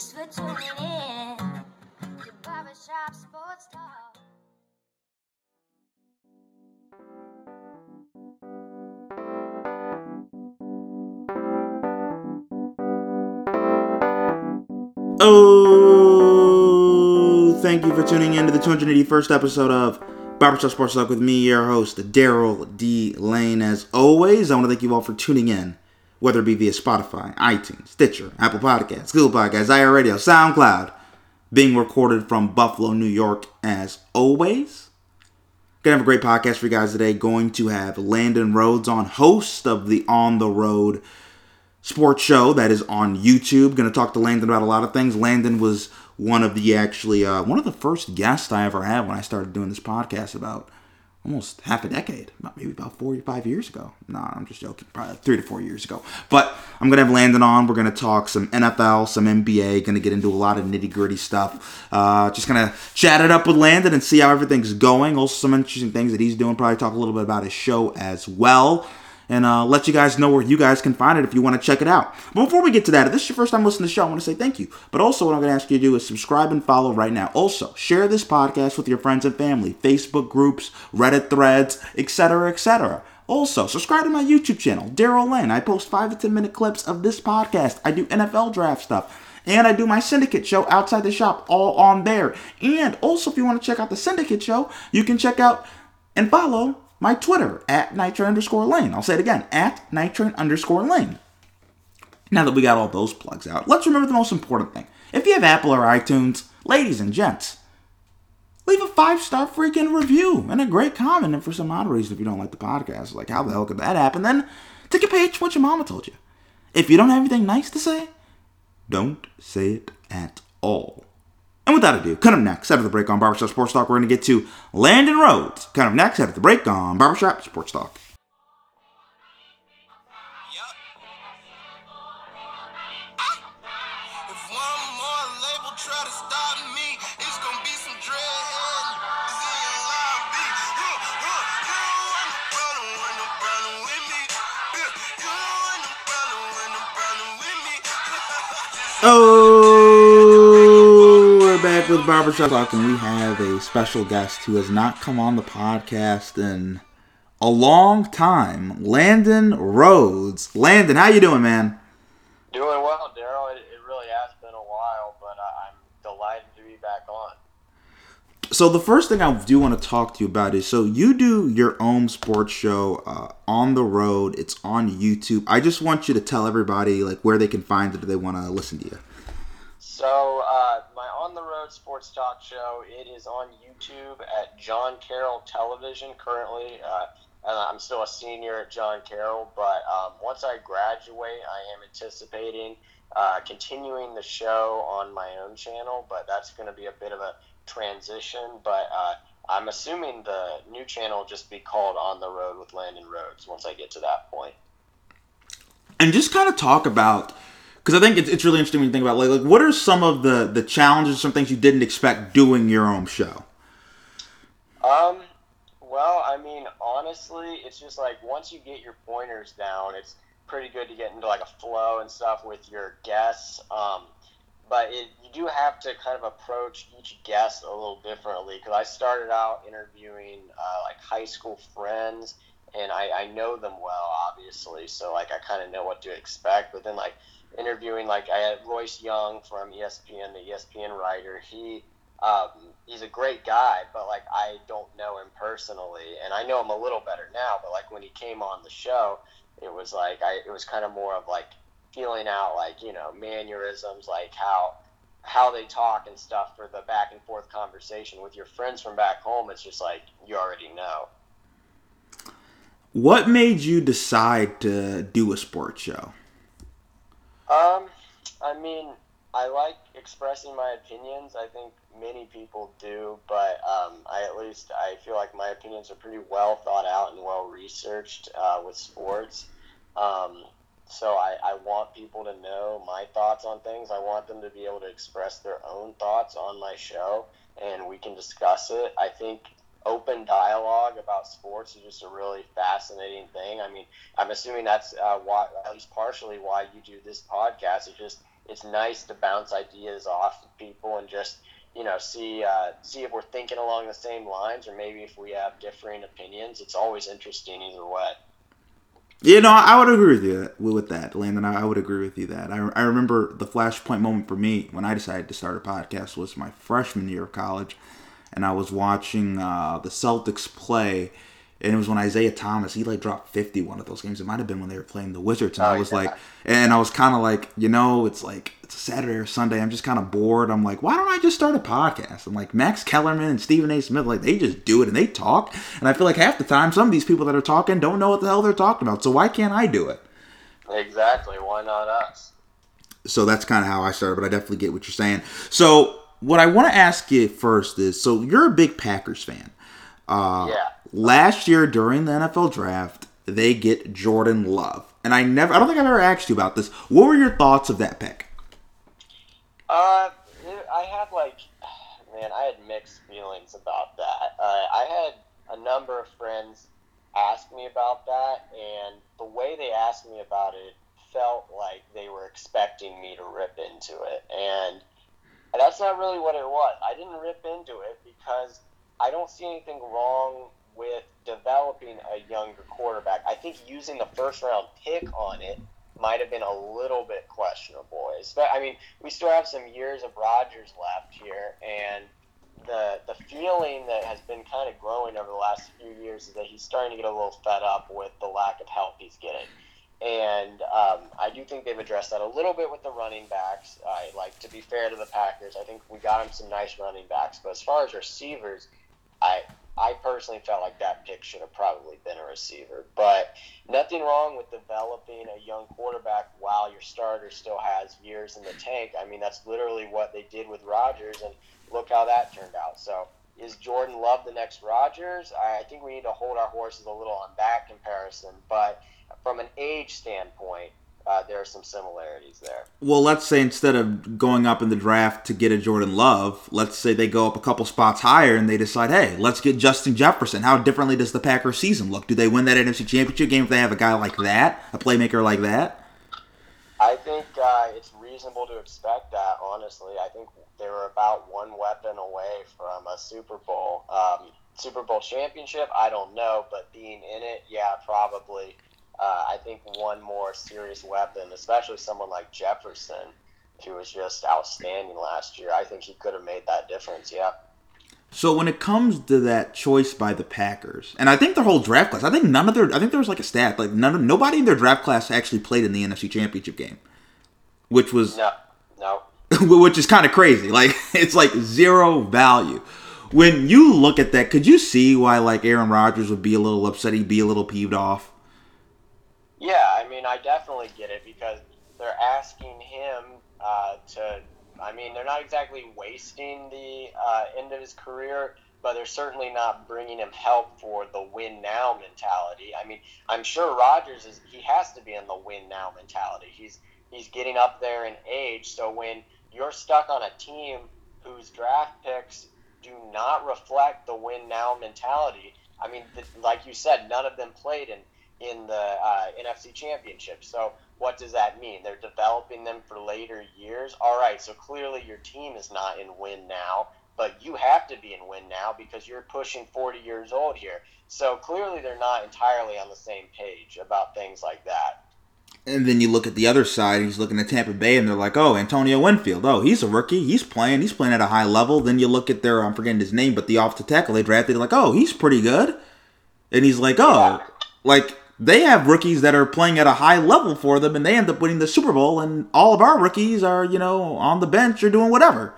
Thanks for tuning in Barbershop Sports Talk. Oh, thank you for tuning in to the 281st episode of Barbershop Sports Talk with me, your host, Daryl D. Lane. As always, I want to thank you all for tuning in, whether it be via Spotify, iTunes, Stitcher, Apple Podcasts, Google Podcasts, iHeartRadio, SoundCloud, being recorded from Buffalo, New York, as always. Gonna have a great podcast for you guys today. Going to have Landon Rhodes on, host of the On the Road sports show that is on YouTube. To talk to Landon about a lot of things. Landon was one of the actually uh, one of the first guests I ever had when I started doing this podcast about almost half a decade, maybe about four or five years ago. Nah, I'm just joking. Probably three to four years ago. But I'm gonna have Landon on. We're gonna talk some NFL, some NBA. Gonna get into a lot of nitty gritty stuff. Uh, just gonna chat it up with Landon and see how everything's going. Also, some interesting things that he's doing. Probably talk a little bit about his show as well and uh, let you guys know where you guys can find it if you want to check it out. But before we get to that, if this is your first time listening to the show, I want to say thank you. But also, what I'm going to ask you to do is subscribe and follow right now. Also, share this podcast with your friends and family, Facebook groups, Reddit threads, etc., etc. Also, subscribe to my YouTube channel, Daryl Lane. I post 5 to 10 minute clips of this podcast. I do NFL draft stuff. And I do my syndicate show outside the shop, all on there. And also, if you want to check out the syndicate show, you can check out and follow my Twitter at nitrain underscore lane. I'll say it again at nitrain underscore lane. Now that we got all those plugs out, let's remember the most important thing. If you have Apple or iTunes, ladies and gents, leave a five star freaking review and a great comment. And for some odd reason, if you don't like the podcast, like how the hell could that happen? Then take a page what your mama told you. If you don't have anything nice to say, don't say it at all. And without ado, cut up next, out of the break on Barbershop Sports Talk, we're going to get to Landon Rhodes. Cut up next, out of the break on Barbershop Sports Talk. If one more label try to stop me, it's gonna be some dread. It's in your line B. Huh, huh, You don't want no problem, want no problem with me. Yeah, You don't want no problem, want no problem with me. Oh, with Barbershop Talk, and we have a special guest who has not come on the podcast in a long time. Landon Rhodes. Landon, how you doing, man? Doing well, Daryl. It, it really has been a while, but I, I'm delighted to be back on. So the first thing I do want to talk to you about is so you do your own sports show uh, on the road. It's on YouTube. I just want you to tell everybody like where they can find it if they want to listen to you. So, uh, on the road sports talk show, it is on YouTube at John Carroll Television currently. Uh, I'm still a senior at John Carroll, but um, once I graduate, I am anticipating uh, continuing the show on my own channel, but that's going to be a bit of a transition. But uh, I'm assuming the new channel will just be called On the Road with Landon Rhodes once I get to that point. and just kind of talk about because I think it's, it's really interesting when you think about like, like what are some of the the challenges, some things you didn't expect doing your own show. Um, well, I mean, honestly, it's just like once you get your pointers down, it's pretty good to get into like a flow and stuff with your guests. Um, but it, you do have to kind of approach each guest a little differently because I started out interviewing uh, like high school friends and I, I know them well, obviously, so like I kind of know what to expect. But then like interviewing like I had Royce Young from ESPN, the ESPN writer. He um, he's a great guy, but like I don't know him personally, and I know him a little better now. But like when he came on the show, it was like I it was kind of more of like feeling out like you know mannerisms, like how how they talk and stuff for the back and forth conversation with your friends from back home. It's just like you already know. What made you decide to do a sports show? Um, I mean, I like expressing my opinions. I think many people do, but um, I at least I feel like my opinions are pretty well thought out and well researched uh, with sports. Um, so I, I want people to know my thoughts on things. I want them to be able to express their own thoughts on my show, and we can discuss it. I think open dialogue about sports is just a really fascinating thing. I mean, I'm assuming that's uh, why, at least partially, why you do this podcast. It just it's nice to bounce ideas off of people and just you know see uh, see if we're thinking along the same lines or maybe if we have differing opinions. It's always interesting either way. You know, I would agree with you with that, Landon. I would agree with you that. I, I remember the flashpoint moment for me when I decided to start a podcast was my freshman year of college, and I was watching uh, the Celtics play, and it was when Isaiah Thomas he like dropped fifty one of those games. It might have been when they were playing the Wizards, and Oh, I was yeah. like, and I was kind of like, you know, it's like it's a Saturday or Sunday. I'm just kind of bored. I'm like, why don't I just start a podcast? I'm like Max Kellerman and Stephen A. Smith, like they just do it and they talk, and I feel like half the time some of these people that are talking don't know what the hell they're talking about. So why can't I do it? Exactly. Why not us? so that's kind of how I started, but I definitely get what you're saying. So what I want to ask you first is, so you're a big Packers fan. Uh, Yeah. Last year during the NFL draft, they get Jordan Love, and I never, I don't think I've ever asked you about this. What were your thoughts of that pick? Uh, I had like, man, I had mixed feelings about that. Uh, I had a number of friends ask me about that, and the way they asked me about it felt like they were expecting me to rip into it, and that's not really what it was. I didn't rip into it because I don't see anything wrong with developing a younger quarterback. I think using the first round pick on it might have been a little bit questionable. I mean, we still have some years of Rodgers left here, and the the feeling that has been kind of growing over the last few years is that he's starting to get a little fed up with the lack of help he's getting. And um, I do think they've addressed that a little bit with the running backs. I like to be fair to the Packers. I think we got them some nice running backs, but as far as receivers, I I personally felt like that pick should have probably been a receiver. But nothing wrong with developing a young quarterback while your starter still has years in the tank. I mean, that's literally what they did with Rodgers, and look how that turned out. So, is Jordan Love the next Rodgers? I I think we need to hold our horses a little on that comparison. But from an age standpoint, uh, there are some similarities there. Well, let's say instead of going up in the draft to get a Jordan Love, let's say they go up a couple spots higher and they decide, hey, let's get Justin Jefferson. How differently does the Packers season look? Do they win that NFC Championship game if they have a guy like that, a playmaker like that? I think uh, it's reasonable to expect that. Honestly, I think they were about one weapon away from a Super Bowl, um, Super Bowl championship. I don't know, but being in it, yeah, probably. Uh, I think one more serious weapon, especially someone like Jefferson, who was just outstanding last year. I think he could have made that difference. Yeah. So when it comes to that choice by the Packers, and I think their whole draft class, I think none of their, I think there was like a stat, like none of, nobody in their draft class actually played in the NFC Championship game, which was No, no. which is kind of crazy. Like it's like zero value. When you look at that, could you see why like Aaron Rodgers would be a little upset? He'd be a little peeved off. Yeah, I mean, I definitely get it because they're asking him uh, to. I mean, they're not exactly wasting the uh, end of his career, but they're certainly not bringing him help for the win now mentality. I mean, I'm sure Rodgers is. He has to be in the win now mentality. He's he's getting up there in age, so when you're stuck on a team whose draft picks do not reflect the win now mentality. I mean, like you said, none of them played in in the uh, NFC Championship. So what does that mean? They're developing them for later years. All right, so clearly your team is not in win now, but you have to be in win now because you're pushing 40 years old here. So clearly they're not entirely on the same page about things like that. And then you look at the other side, he's looking at Tampa Bay, and they're like, "Oh, Antonio Winfield. Oh, he's a rookie. He's playing. He's playing at a high level." Then you look at their, I'm forgetting his name, but the off the tackle they drafted, like, "Oh, he's pretty good." And he's like, "Oh, like they have rookies that are playing at a high level for them, and they end up winning the Super Bowl, and all of our rookies are, you know, on the bench or doing whatever."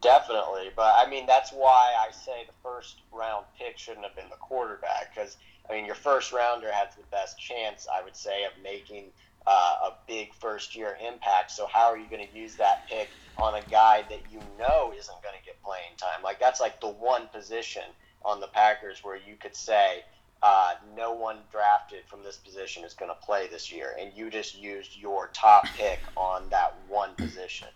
Definitely, but I mean that's why I say the first round pick shouldn't have been the quarterback because I mean your first rounder has the best chance I would say of making uh, a big first year impact. So how are you going to use that pick on a guy that you know isn't going to get playing time? Like that's like the one position on the Packers where you could say uh, no one drafted from this position is going to play this year, and you just used your top pick on that one position.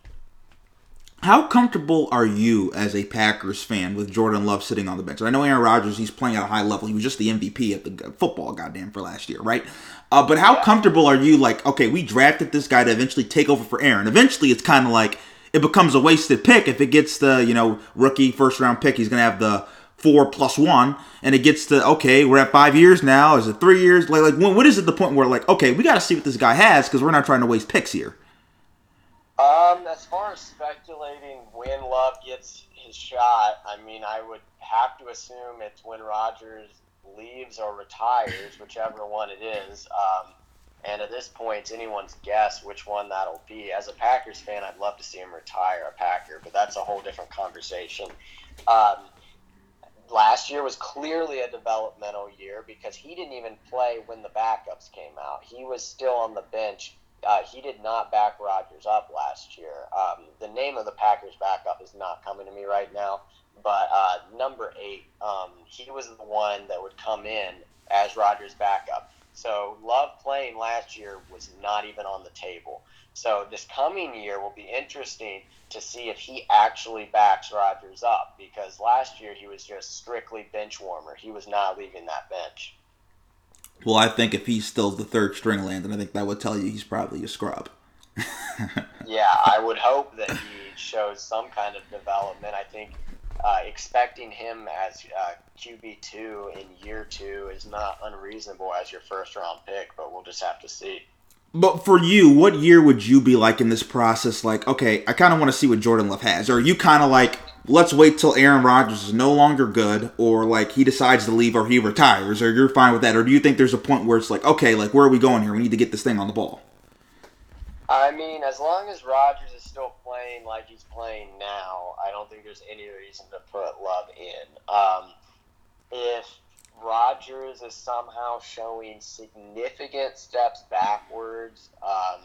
How comfortable are you as a Packers fan with Jordan Love sitting on the bench? I know Aaron Rodgers, he's playing at a high level. He was just the MVP at the football, goddamn, for last year, right? Uh, but how comfortable are you? Like, okay, we drafted this guy to eventually take over for Aaron. Eventually, it's kind of like it becomes a wasted pick if it gets the you know rookie first round pick. He's gonna have the four plus one, and it gets to okay, we're at five years now. Is it three years? Like, like when, what is it the point where like okay, we got to see what this guy has because we're not trying to waste picks here. Um, as far as speculating when Love gets his shot, I mean, I would have to assume it's when Rodgers leaves or retires, whichever one it is. Um, and at this point, it's anyone's guess which one that'll be. As a Packers fan, I'd love to see him retire a Packer, but that's a whole different conversation. Um, last year was clearly a developmental year because he didn't even play when the backups came out. He was still on the bench uh, he did not back Rodgers up last year. Um, the name of the Packers backup is not coming to me right now, but uh, number eight, um, he was the one that would come in as Rodgers' backup. So Love playing last year was not even on the table. So this coming year will be interesting to see if he actually backs Rodgers up because last year he was just strictly bench warmer. He was not leaving that bench. Well, I think if he's still the third string Landon, I think that would tell you he's probably a scrub. yeah, I would hope that he shows some kind of development. I think uh, expecting him as uh, QB two in year two is not unreasonable as your first round pick, but we'll just have to see. But for you, what year would you be like in this process? Like, okay, I kind of want to see what Jordan Love has. Or you kind of like, let's wait till Aaron Rodgers is no longer good, or like he decides to leave or he retires, or you're fine with that? Or do you think there's a point where it's like, okay, like where are we going here? We need to get this thing on the ball. I mean, as long as Rodgers is still playing like he's playing now, I don't think there's any reason to put Love in. Um, if Rodgers is somehow showing significant steps backwards, um,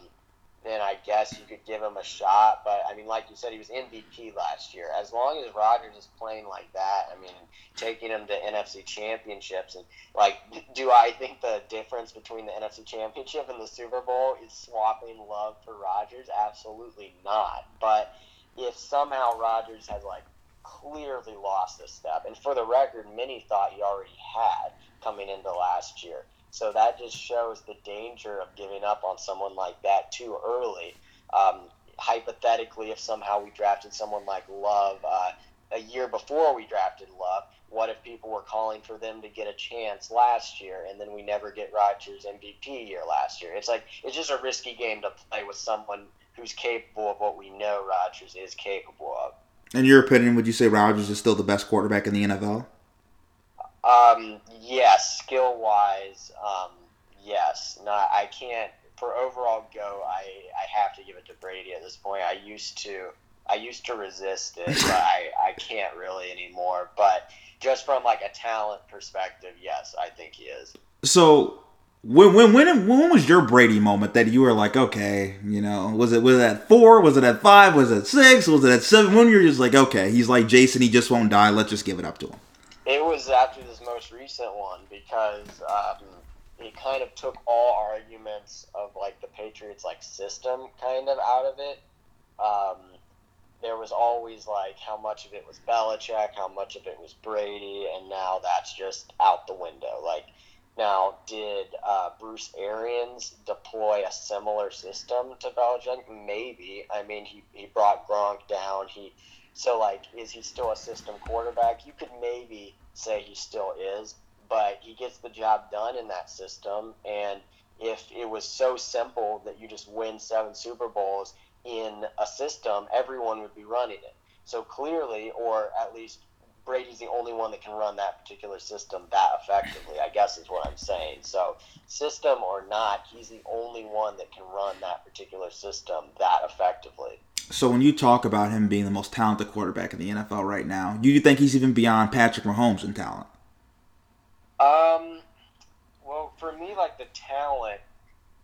then I guess you could give him a shot. But I mean, like you said, he was MVP last year. As long as Rodgers is playing like that, I mean, taking him to NFC championships and like, do I think the difference between the NFC championship and the Super Bowl is swapping love for Rodgers? Absolutely not. But if somehow Rodgers has like clearly lost a step, and for the record, many thought he already had coming into last year. So that just shows the danger of giving up on someone like that too early. Um, hypothetically, if somehow we drafted someone like Love uh, a year before we drafted Love, what if people were calling for them to get a chance last year and then we never get Rodgers MVP year last year? It's like it's just a risky game to play with someone who's capable of what we know Rodgers is capable of. In your opinion, would you say Rodgers is still the best quarterback in the NFL? Um, yes, skill wise, um, yes. No, I can't. For overall go, I, I have to give it to Brady at this point. I used to I used to resist it, but I, I can't really anymore. But just from like a talent perspective, yes, I think he is. So when when when when was your Brady moment that you were like, okay, you know, was it was it at four? Was it at five? Was it six? Was it at seven? When you're just like, okay, he's like Jason, he just won't die. Let's just give it up to him. It was after this most recent one because um, it kind of took all arguments of like the Patriots like system kind of out of it. Um, there was always like how much of it was Belichick, how much of it was Brady, and now that's just out the window. Like now, did uh, Bruce Arians deploy a similar system to Belichick? Maybe. I mean, he, he brought Gronk down. He so, like, is he still a system quarterback? You could maybe say he still is, but he gets the job done in that system. And if it was so simple that you just win seven Super Bowls in a system, everyone would be running it. So clearly, or at least Brady's the only one that can run that particular system that effectively, I guess is what I'm saying. So, system or not, he's the only one that can run that particular system that effectively. So when you talk about him being the most talented quarterback in the NFL right now, do you think he's even beyond Patrick Mahomes in talent? Um, well, for me, like the talent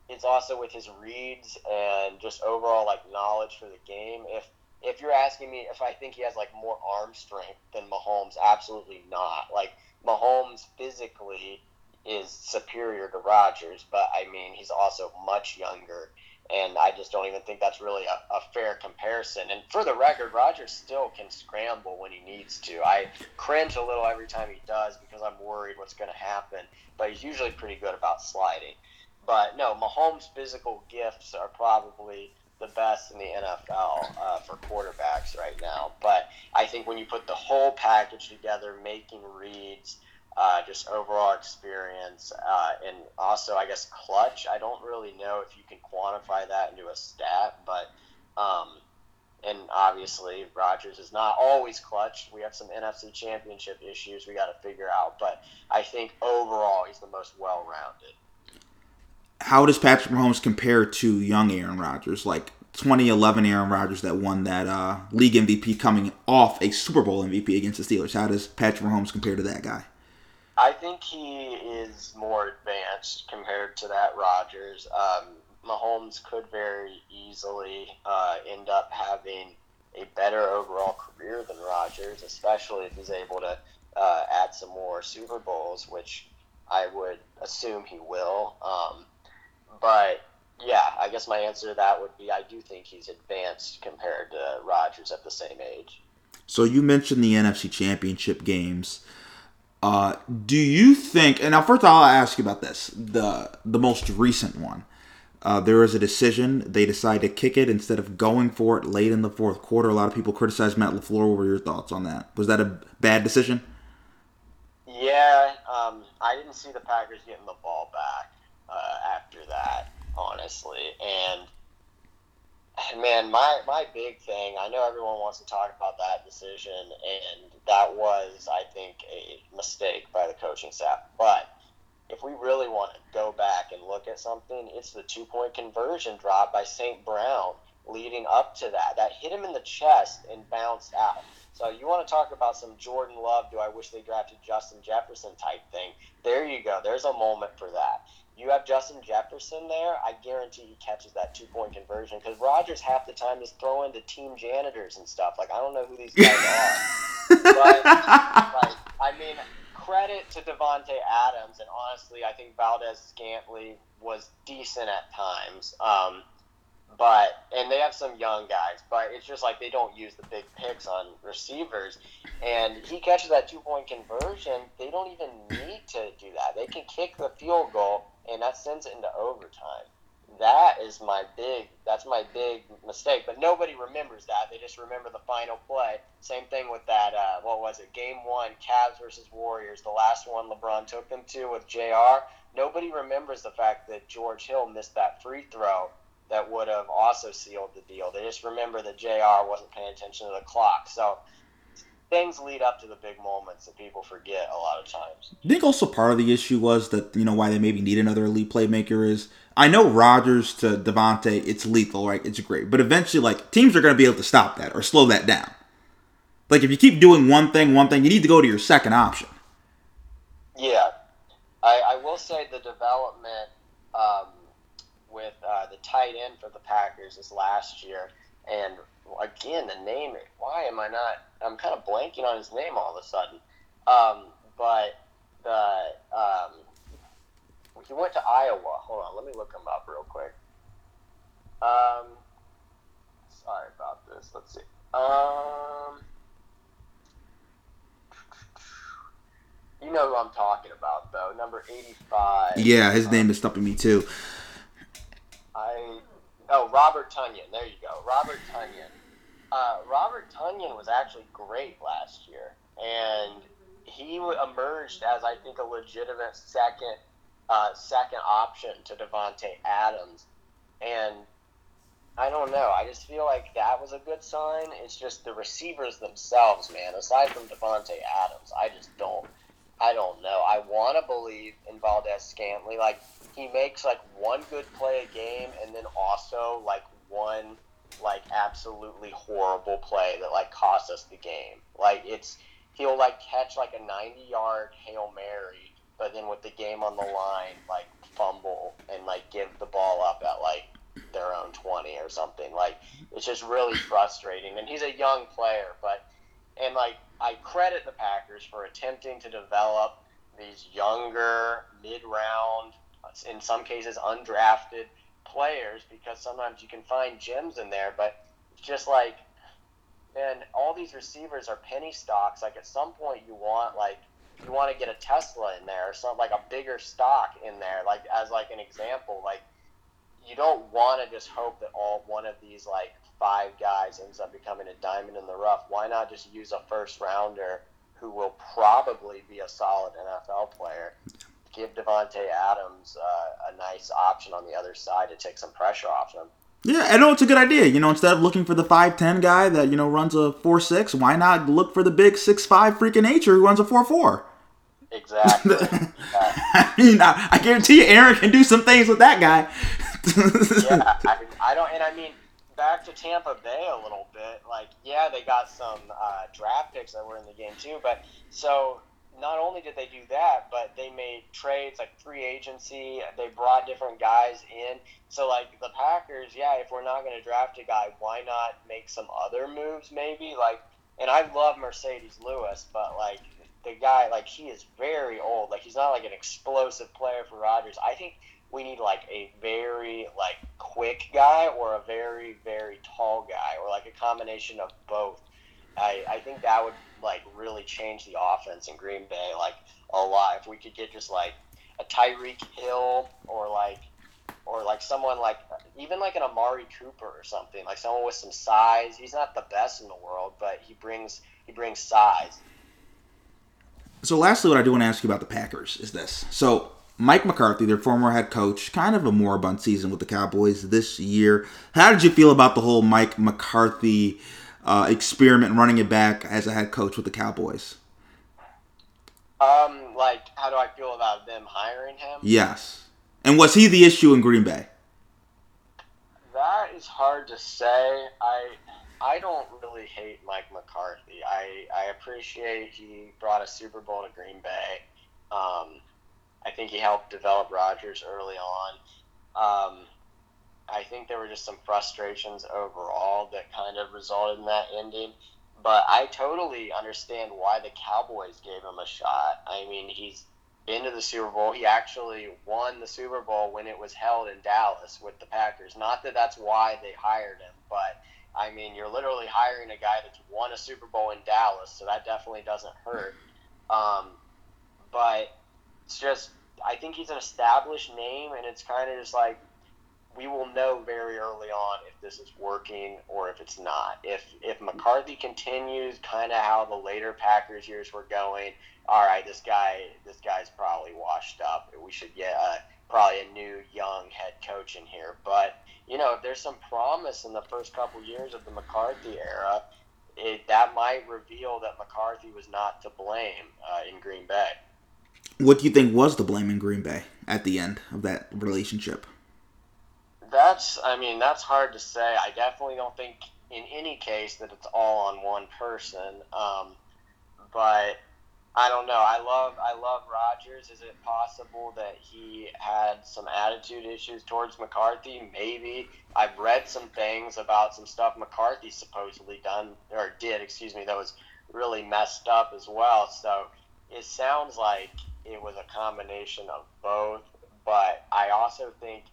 is also with his reads and just overall like knowledge for the game. If if you're asking me if I think he has like more arm strength than Mahomes, absolutely not. Like Mahomes physically is superior to Rodgers, but I mean he's also much younger And I just don't even think that's really a, a fair comparison. And for the record, Rodgers still can scramble when he needs to. I cringe a little every time he does because I'm worried what's going to happen. But he's usually pretty good about sliding. But no, Mahomes' physical gifts are probably the best in the NFL uh, for quarterbacks right now. But I think when you put the whole package together, making reads, uh, just overall experience, uh, and also I guess clutch. I don't really know if you can quantify that into a stat, but um, and obviously Rodgers is not always clutch. We have some NFC Championship issues we got to figure out, but I think overall he's the most well-rounded. How does Patrick Mahomes compare to young Aaron Rodgers, like 2011 Aaron Rodgers that won that uh, league MVP coming off a Super Bowl MVP against the Steelers? How does Patrick Mahomes compare to that guy? I think he is more advanced compared to that Rodgers. Um, Mahomes could very easily uh, end up having a better overall career than Rodgers, especially if he's able to uh, add some more Super Bowls, which I would assume he will. Um, but yeah, I guess my answer to that would be I do think he's advanced compared to Rodgers at the same age. So you mentioned the NFC Championship games. Uh, do you think? And now, first, I'll ask you about this the the most recent one. Uh, there was a decision. They decided to kick it instead of going for it late in the fourth quarter. A lot of people criticized Matt LaFleur. What were your thoughts on that? Was that a bad decision? Yeah, um, I didn't see the Packers getting the ball back uh, after that, honestly. And man, my my big thing. I know everyone wants to talk about that decision, and that was, I think, a mistake by the coaching staff. But if we really want to go back and look at something, it's the two point conversion drop by St. Brown leading up to that. That hit him in the chest and bounced out. So you want to talk about some Jordan Love, do I wish they drafted Justin Jefferson type thing? There you go. There's a moment for that. You have Justin Jefferson there, I guarantee he catches that two point conversion because Rodgers half the time is throwing to team janitors and stuff. Like I don't know who these guys are, but like I mean, credit to Davante Adams, and honestly, I think Valdes-Scantling was decent at times. Um, but and they have some young guys, but it's just like they don't use the big picks on receivers. And he catches that two point conversion. They don't even need to do that. They can kick the field goal, and that sends it into overtime. That is my big. That's my big mistake. But nobody remembers that. They just remember the final play. Same thing with that. Uh, what was it? Game one, Cavs versus Warriors. The last one LeBron took them to with Jr. Nobody remembers the fact that George Hill missed that free throw that would have also sealed the deal. They just remember that JR wasn't paying attention to the clock. So things lead up to the big moments that people forget a lot of times. I think also part of the issue was that, you know, why they maybe need another elite playmaker is I know Rodgers to Davante, it's lethal, right? It's great. But eventually, like, teams are going to be able to stop that or slow that down. Like, if you keep doing one thing, one thing, you need to go to your second option. Yeah. I, I will say the development um, with uh, the tight end for the Packers this last year. And again, the name, why am I not? I'm kind of blanking on his name all of a sudden. Um, but the um, he went to Iowa. Hold on, let me look him up real quick. Um, sorry about this. Let's see. Um, you know who I'm talking about, though. Number 85. Yeah, his name is stopping me too. I oh Robert Tonyan. There you go, Robert Tonyan. Uh, Robert Tonyan was actually great last year, and he emerged as I think a legitimate second uh, second option to Davante Adams, and I don't know. I just feel like that was a good sign. It's just the receivers themselves, man. Aside from Davante Adams, I just don't. I don't know. I want to believe in Valdes-Scantling. Like he makes like one good play a game and then also like one like absolutely horrible play that like cost us the game. Like it's he'll like catch like a 90 yard hail mary, but then with the game on the line, like fumble and like give the ball up at like their own 20 or something. Like it's just really frustrating. And he's a young player, but and like I credit the Packers for attempting to develop these younger mid round in some cases undrafted players because sometimes you can find gems in there, but it's just like man, all these receivers are penny stocks. Like at some point, you want like you want to get a Tesla in there or something like a bigger stock in there. Like as like an example, like you don't want to just hope that all one of these like five guys ends up becoming a diamond in the rough. Why not just use a first rounder who will probably be a solid NFL player? Give Davante Adams uh, a nice option on the other side to take some pressure off him. Yeah, I know it's a good idea. You know, instead of looking for the five ten guy that you know runs a four six, why not look for the big six five freaking nature who runs a four four? Exactly. I mean, I, I guarantee you, Aaron can do some things with that guy. yeah, I, I don't, and I mean, back to Tampa Bay a little bit. Like, yeah, they got some uh, draft picks that were in the game too, but so not only did they do that, but they made trades like free agency. They brought different guys in. So like the Packers, yeah, if we're not going to draft a guy, why not make some other moves maybe? Like, and I love Marcedes Lewis, but like the guy, like he is very old. Like he's not like an explosive player for Rodgers. I think we need like a very like quick guy or a very very tall guy or like a combination of both. I, I think that would like really change the offense in Green Bay like a lot if we could get just like a Tyreek Hill or like or like someone like even like an Amari Cooper or something like someone with some size. He's not the best in the world, but he brings he brings size. So, lastly, what I do want to ask you about the Packers is this. So, Mike McCarthy, their former head coach, kind of a moribund season with the Cowboys this year. How did you feel about the whole Mike McCarthy uh, experiment, running it back as a head coach with the Cowboys? Um, like, how do I feel about them hiring him? Yes. And was he the issue in Green Bay? That is hard to say. I I don't really hate Mike McCarthy. I I appreciate he brought a Super Bowl to Green Bay. Um, I think he helped develop Rodgers early on. Um, I think there were just some frustrations overall that kind of resulted in that ending. But I totally understand why the Cowboys gave him a shot. I mean, he's been to the Super Bowl. He actually won the Super Bowl when it was held in Dallas with the Packers. Not that that's why they hired him, but I mean, you're literally hiring a guy that's won a Super Bowl in Dallas, so that definitely doesn't hurt. Um, but it's just, I think he's an established name, and it's kind of just like we will know very early on if this is working or if it's not. If if McCarthy continues kind of how the later Packers years were going, all right, this guy this guy's probably washed up. We should get a, probably a new young head coach in here. But you know, if there's some promise in the first couple years of the McCarthy era, it, that might reveal that McCarthy was not to blame uh, in Green Bay. What do you think was the blame in Green Bay at the end of that relationship? That's, I mean, that's hard to say. I definitely don't think in any case that it's all on one person. Um, but I don't know. I love, I love Rodgers. Is it possible that he had some attitude issues towards McCarthy? Maybe. I've read some things about some stuff McCarthy supposedly done or did, excuse me, that was really messed up as well. So it sounds like it was a combination of both. But I also think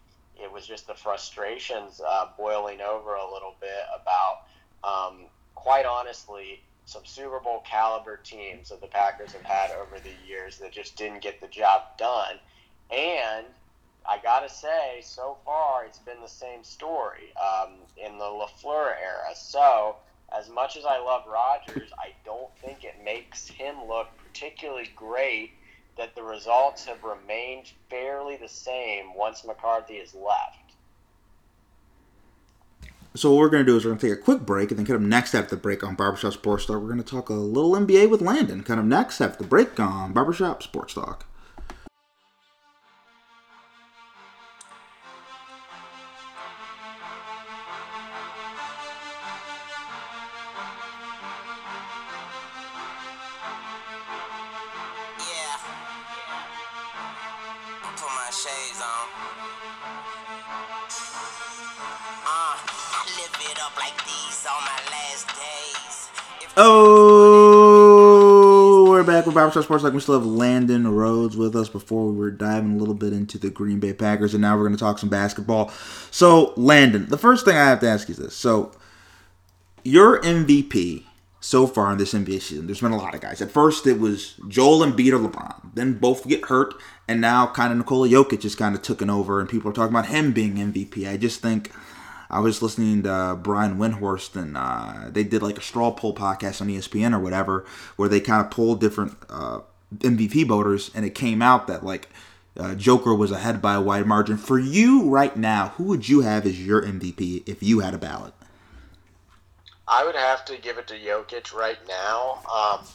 it was just the frustrations uh, boiling over a little bit about, um, quite honestly, some Super Bowl caliber teams that the Packers have had over the years that just didn't get the job done. And I gotta say, so far it's been the same story um, in the Lafleur era. So, as much as I love Rodgers, I don't think it makes him look particularly great that the results have remained fairly the same once McCarthy has left. So what we're going to do is we're going to take a quick break, and then kind of next after the break on Barbershop Sports Talk, we're going to talk a little NBA with Landon. Kind of next after the break on Barbershop Sports Talk. Oh, we're back for Barbershop Sports Like we still have Landon Rhodes with us before we were diving a little bit into the Green Bay Packers, and now we're going to talk some basketball. So, Landon, the first thing I have to ask you is this: so your MVP so far in this NBA season, there's been a lot of guys. At first, it was Joel Embiid or LeBron. Then both get hurt, and now kind of Nikola Jokic is kind of taken over, and people are talking about him being MVP. I just think I was listening to Brian Windhorst, and uh, they did like a straw poll podcast on ESPN or whatever, where they kind of polled different uh, MVP voters, and it came out that like uh, Joker was ahead by a wide margin. For you right now, who would you have as your MVP if you had a ballot? I would have to give it to Jokic right now. Um,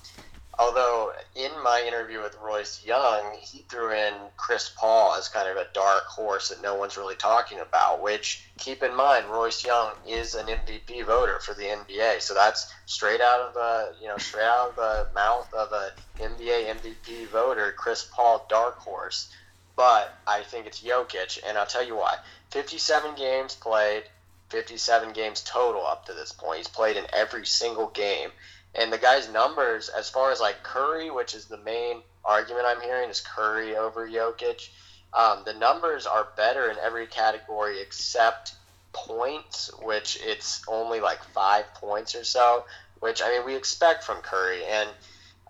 although in my interview with Royce Young, he threw in Chris Paul as kind of a dark horse that no one's really talking about. Which keep in mind, Royce Young is an MVP voter for the NBA, so that's straight out of the you know straight out of the mouth of a NBA MVP voter, Chris Paul, dark horse. But I think it's Jokic, and I'll tell you why. 57 games played, 57 games total up to this point. He's played in every single game. And the guy's numbers, as far as like Curry, which is the main argument I'm hearing, is Curry over Jokic. Um, the numbers are better in every category except points, which it's only like five points or so, which I mean we expect from Curry. And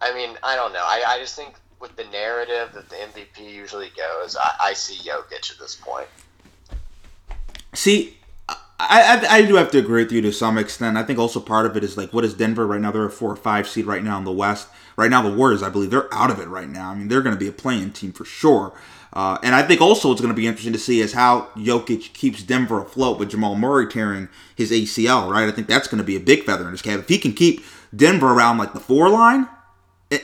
I mean I don't know. I, I just think with the narrative that the MVP usually goes, I, I see Jokic at this point. See, I, I I do have to agree with you to some extent. I think also part of it is like what is Denver right now? They're a four or five seed right now in the West. Right now, the Warriors, I believe, they're out of it right now. I mean, they're going to be a playing team for sure. Uh, and I think also it's going to be interesting to see is how Jokic keeps Denver afloat with Jamal Murray tearing his ACL. Right, I think that's going to be a big feather in his cap. If he can keep Denver around like the four line,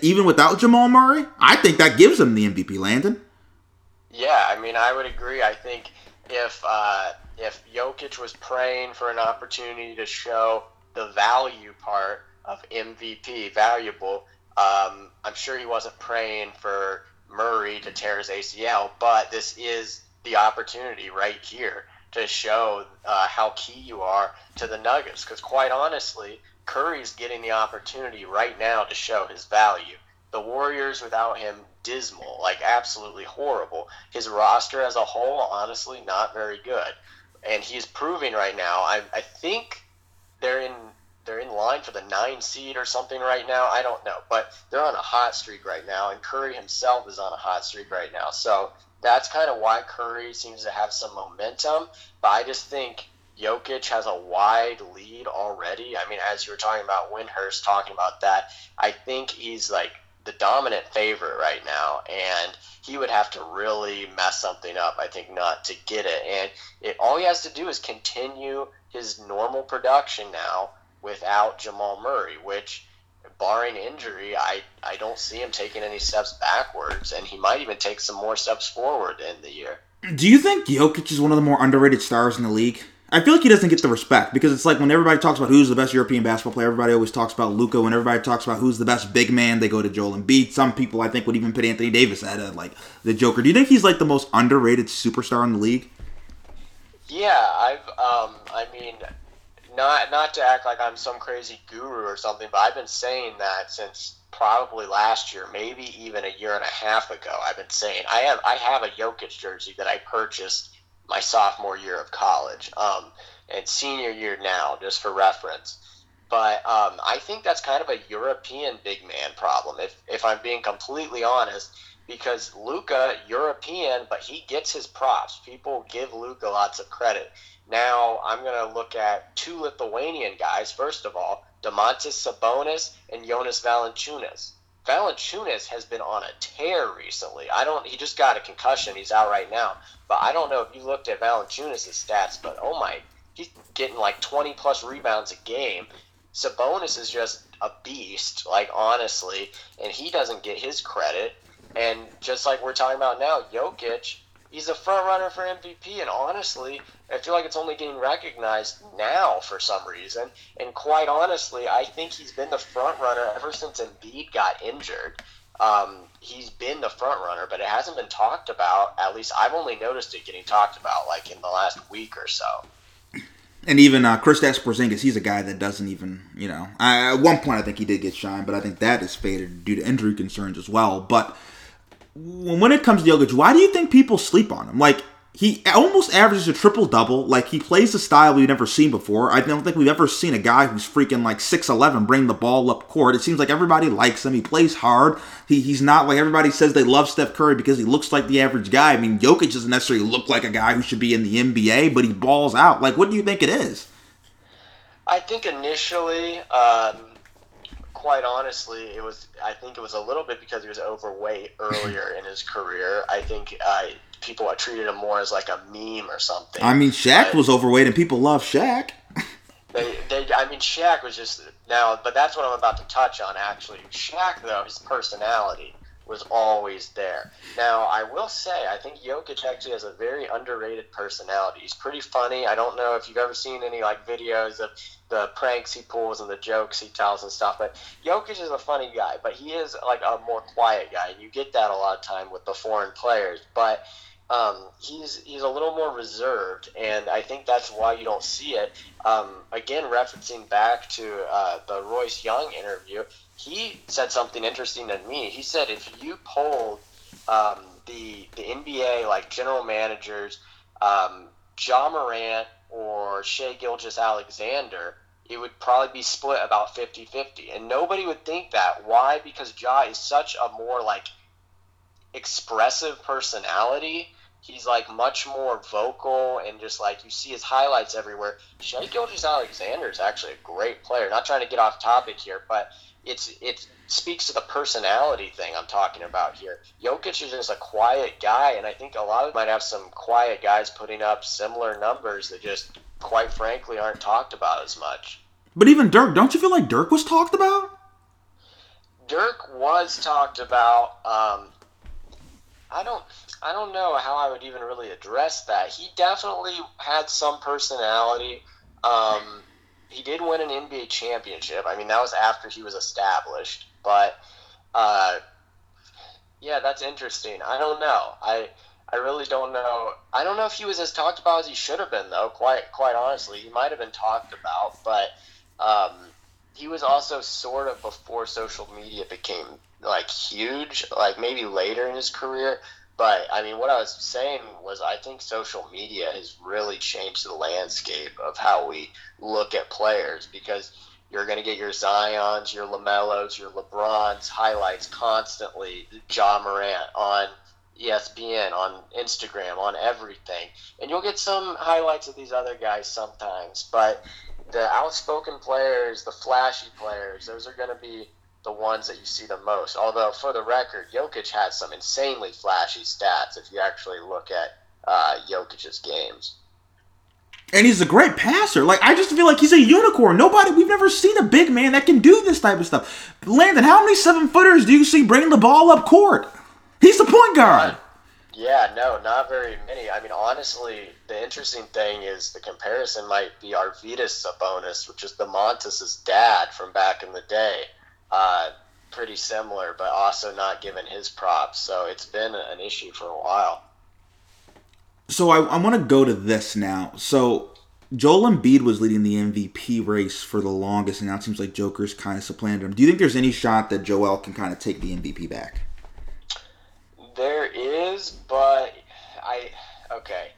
even without Jamal Murray, I think that gives him the MVP. Landon. Yeah, I mean, I would agree. I think if uh, if Jokic was praying for an opportunity to show the value part of MVP, valuable, um, I'm sure he wasn't praying for Murray to tear his ACL, but this is the opportunity right here to show uh, how key you are to the Nuggets. Because quite honestly, Curry's getting the opportunity right now to show his value. The Warriors without him, dismal, like absolutely horrible. His roster as a whole, honestly, not very good. And he's proving right now. I, I think they're in they're in line for the nine seed or something right now. I don't know, but they're on a hot streak right now, and Curry himself is on a hot streak right now. So that's kind of why Curry seems to have some momentum. But I just think Jokic has a wide lead already. I mean, as you were talking about Windhorst talking about that, I think he's like the dominant favorite right now, and he would have to really mess something up, I think, not to get it. And it, all he has to do is continue his normal production now without Jamal Murray, which, barring injury, I, I don't see him taking any steps backwards, and he might even take some more steps forward in the year. Do you think Jokic is one of the more underrated stars in the league? I feel like he doesn't get the respect because it's like when everybody talks about who's the best European basketball player, everybody always talks about Luka. When everybody talks about who's the best big man, they go to Joel Embiid. Some people I think would even put Anthony Davis at of like the Joker. Do you think he's like the most underrated superstar in the league? Yeah, I've um, I mean, not not to act like I'm some crazy guru or something, but I've been saying that since probably last year, maybe even a year and a half ago. I've been saying I have I have a Jokic jersey that I purchased my sophomore year of college, um, and senior year now, just for reference. But um, I think that's kind of a European big man problem, if if I'm being completely honest because Luka European, but he gets his props. People give Luka lots of credit. Now I'm gonna look at two Lithuanian guys. First of all, Domantas Sabonis and Jonas Valanciunas. Valanciunas has been on a tear recently. I don't. He just got a concussion. He's out right now. But I don't know if you looked at Valanciunas' stats. But oh my, he's getting like 20 plus rebounds a game. Sabonis is just a beast. Like honestly, and he doesn't get his credit. And just like we're talking about now, Jokic, he's a front runner for MVP. And honestly, I feel like it's only getting recognized now for some reason. And quite honestly, I think he's been the front runner ever since Embiid got injured. Um, he's been the front runner, but it hasn't been talked about. At least I've only noticed it getting talked about like in the last week or so. And even uh, Chris Porzingis, he's a guy that doesn't even, you know, I, at one point I think he did get shine, but I think that is faded due to injury concerns as well. But when it comes to Jokic, why do you think people sleep on him? Like he almost averages a triple double. Like he plays a style we've never seen before. I don't think we've ever seen a guy who's freaking like six eleven bring the ball up court. It seems like everybody likes him. He plays hard. He, he's not like everybody says they love Steph Curry because he looks like the average guy. I mean, Jokic doesn't necessarily look like a guy who should be in the NBA, but he balls out. Like, what do you think it is? I think initially, um, quite honestly, it was. I think it was a little bit because he was overweight earlier in his career. I think uh, people treated him more as like a meme or something. I mean, Shaq But was overweight, and people love Shaq. They, they, I mean, Shaq was just now, but that's what I'm about to touch on. Actually, Shaq though, his personality was always there. Now, I will say, I think Jokic actually has a very underrated personality. He's pretty funny. I don't know if you've ever seen any like videos of the pranks he pulls and the jokes he tells and stuff, but Jokic is a funny guy, but he is like a more quiet guy, and you get that a lot of time with the foreign players, but. Um, he's he's a little more reserved, and I think that's why you don't see it. Um, again, referencing back to uh, the Royce Young interview, he said something interesting to me. He said if you polled um, the the NBA like general managers, um, Ja Morant or Shai Gilgeous-Alexander, it would probably be split about 50-50. and nobody would think that. Why? Because Ja is such a more like expressive personality. He's like much more vocal and just like you see his highlights everywhere. Shai Gilgeous-Alexander is actually a great player. Not trying to get off topic here, but it's it speaks to the personality thing I'm talking about here. Jokic is just a quiet guy, and I think a lot of might have some quiet guys putting up similar numbers that just quite frankly aren't talked about as much. But even Dirk, don't you feel like Dirk was talked about? Dirk was talked about. Um, I don't. I don't know how I would even really address that. He definitely had some personality. Um, he did win an NBA championship. I mean, that was after he was established. But uh, yeah, that's interesting. I don't know. I I really don't know. I don't know if he was as talked about as he should have been, though. Quite quite honestly, he might have been talked about, but um, he was also sort of before social media became like huge, like maybe later in his career. But I mean, what I was saying was, I think social media has really changed the landscape of how we look at players because you're going to get your Zion's, your LaMelos, your LeBrons highlights constantly. Ja Morant on ESPN, on Instagram, on everything, and you'll get some highlights of these other guys sometimes. But the outspoken players, the flashy players, those are going to be the ones that you see the most. Although, for the record, Jokic has some insanely flashy stats if you actually look at uh, Jokic's games. And he's a great passer. Like I just feel like he's a unicorn. Nobody, we've never seen a big man that can do this type of stuff. Landon, how many seven footers do you see bringing the ball up court? He's the point guard. Yeah, no, not very many. I mean, honestly, the interesting thing is the comparison might be Arvydas Sabonis, which is Domantas' dad from back in the day. Uh, pretty similar, but also not given his props. So it's been an issue for a while. So I, I want to go to this now. So Joel Embiid was leading the MVP race for the longest, and now it seems like Joker's kind of supplanted him. Do you think there's any shot that Joel can kind of take the MVP back? There is, but I okay.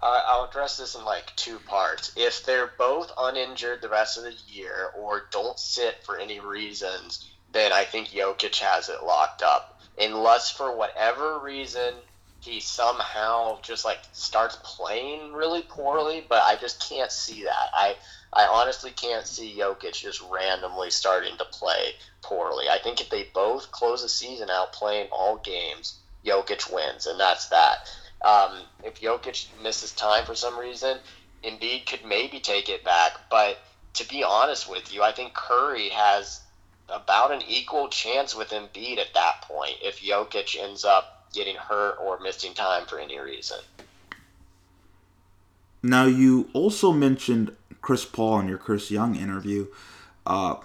Uh, I'll address this in like two parts. If they're both uninjured the rest of the year or don't sit for any reasons, then I think Jokic has it locked up. Unless for whatever reason he somehow just like starts playing really poorly, but I just can't see that. I I honestly can't see Jokic just randomly starting to play poorly. I think if they both close the season out playing all games, Jokic wins, and that's that. Um, if Jokic misses time for some reason, Embiid could maybe take it back. But to be honest with you, I think Curry has about an equal chance with Embiid at that point if Jokic ends up getting hurt or missing time for any reason. Now you also mentioned Chris Paul in your Royce Young interview. Uh,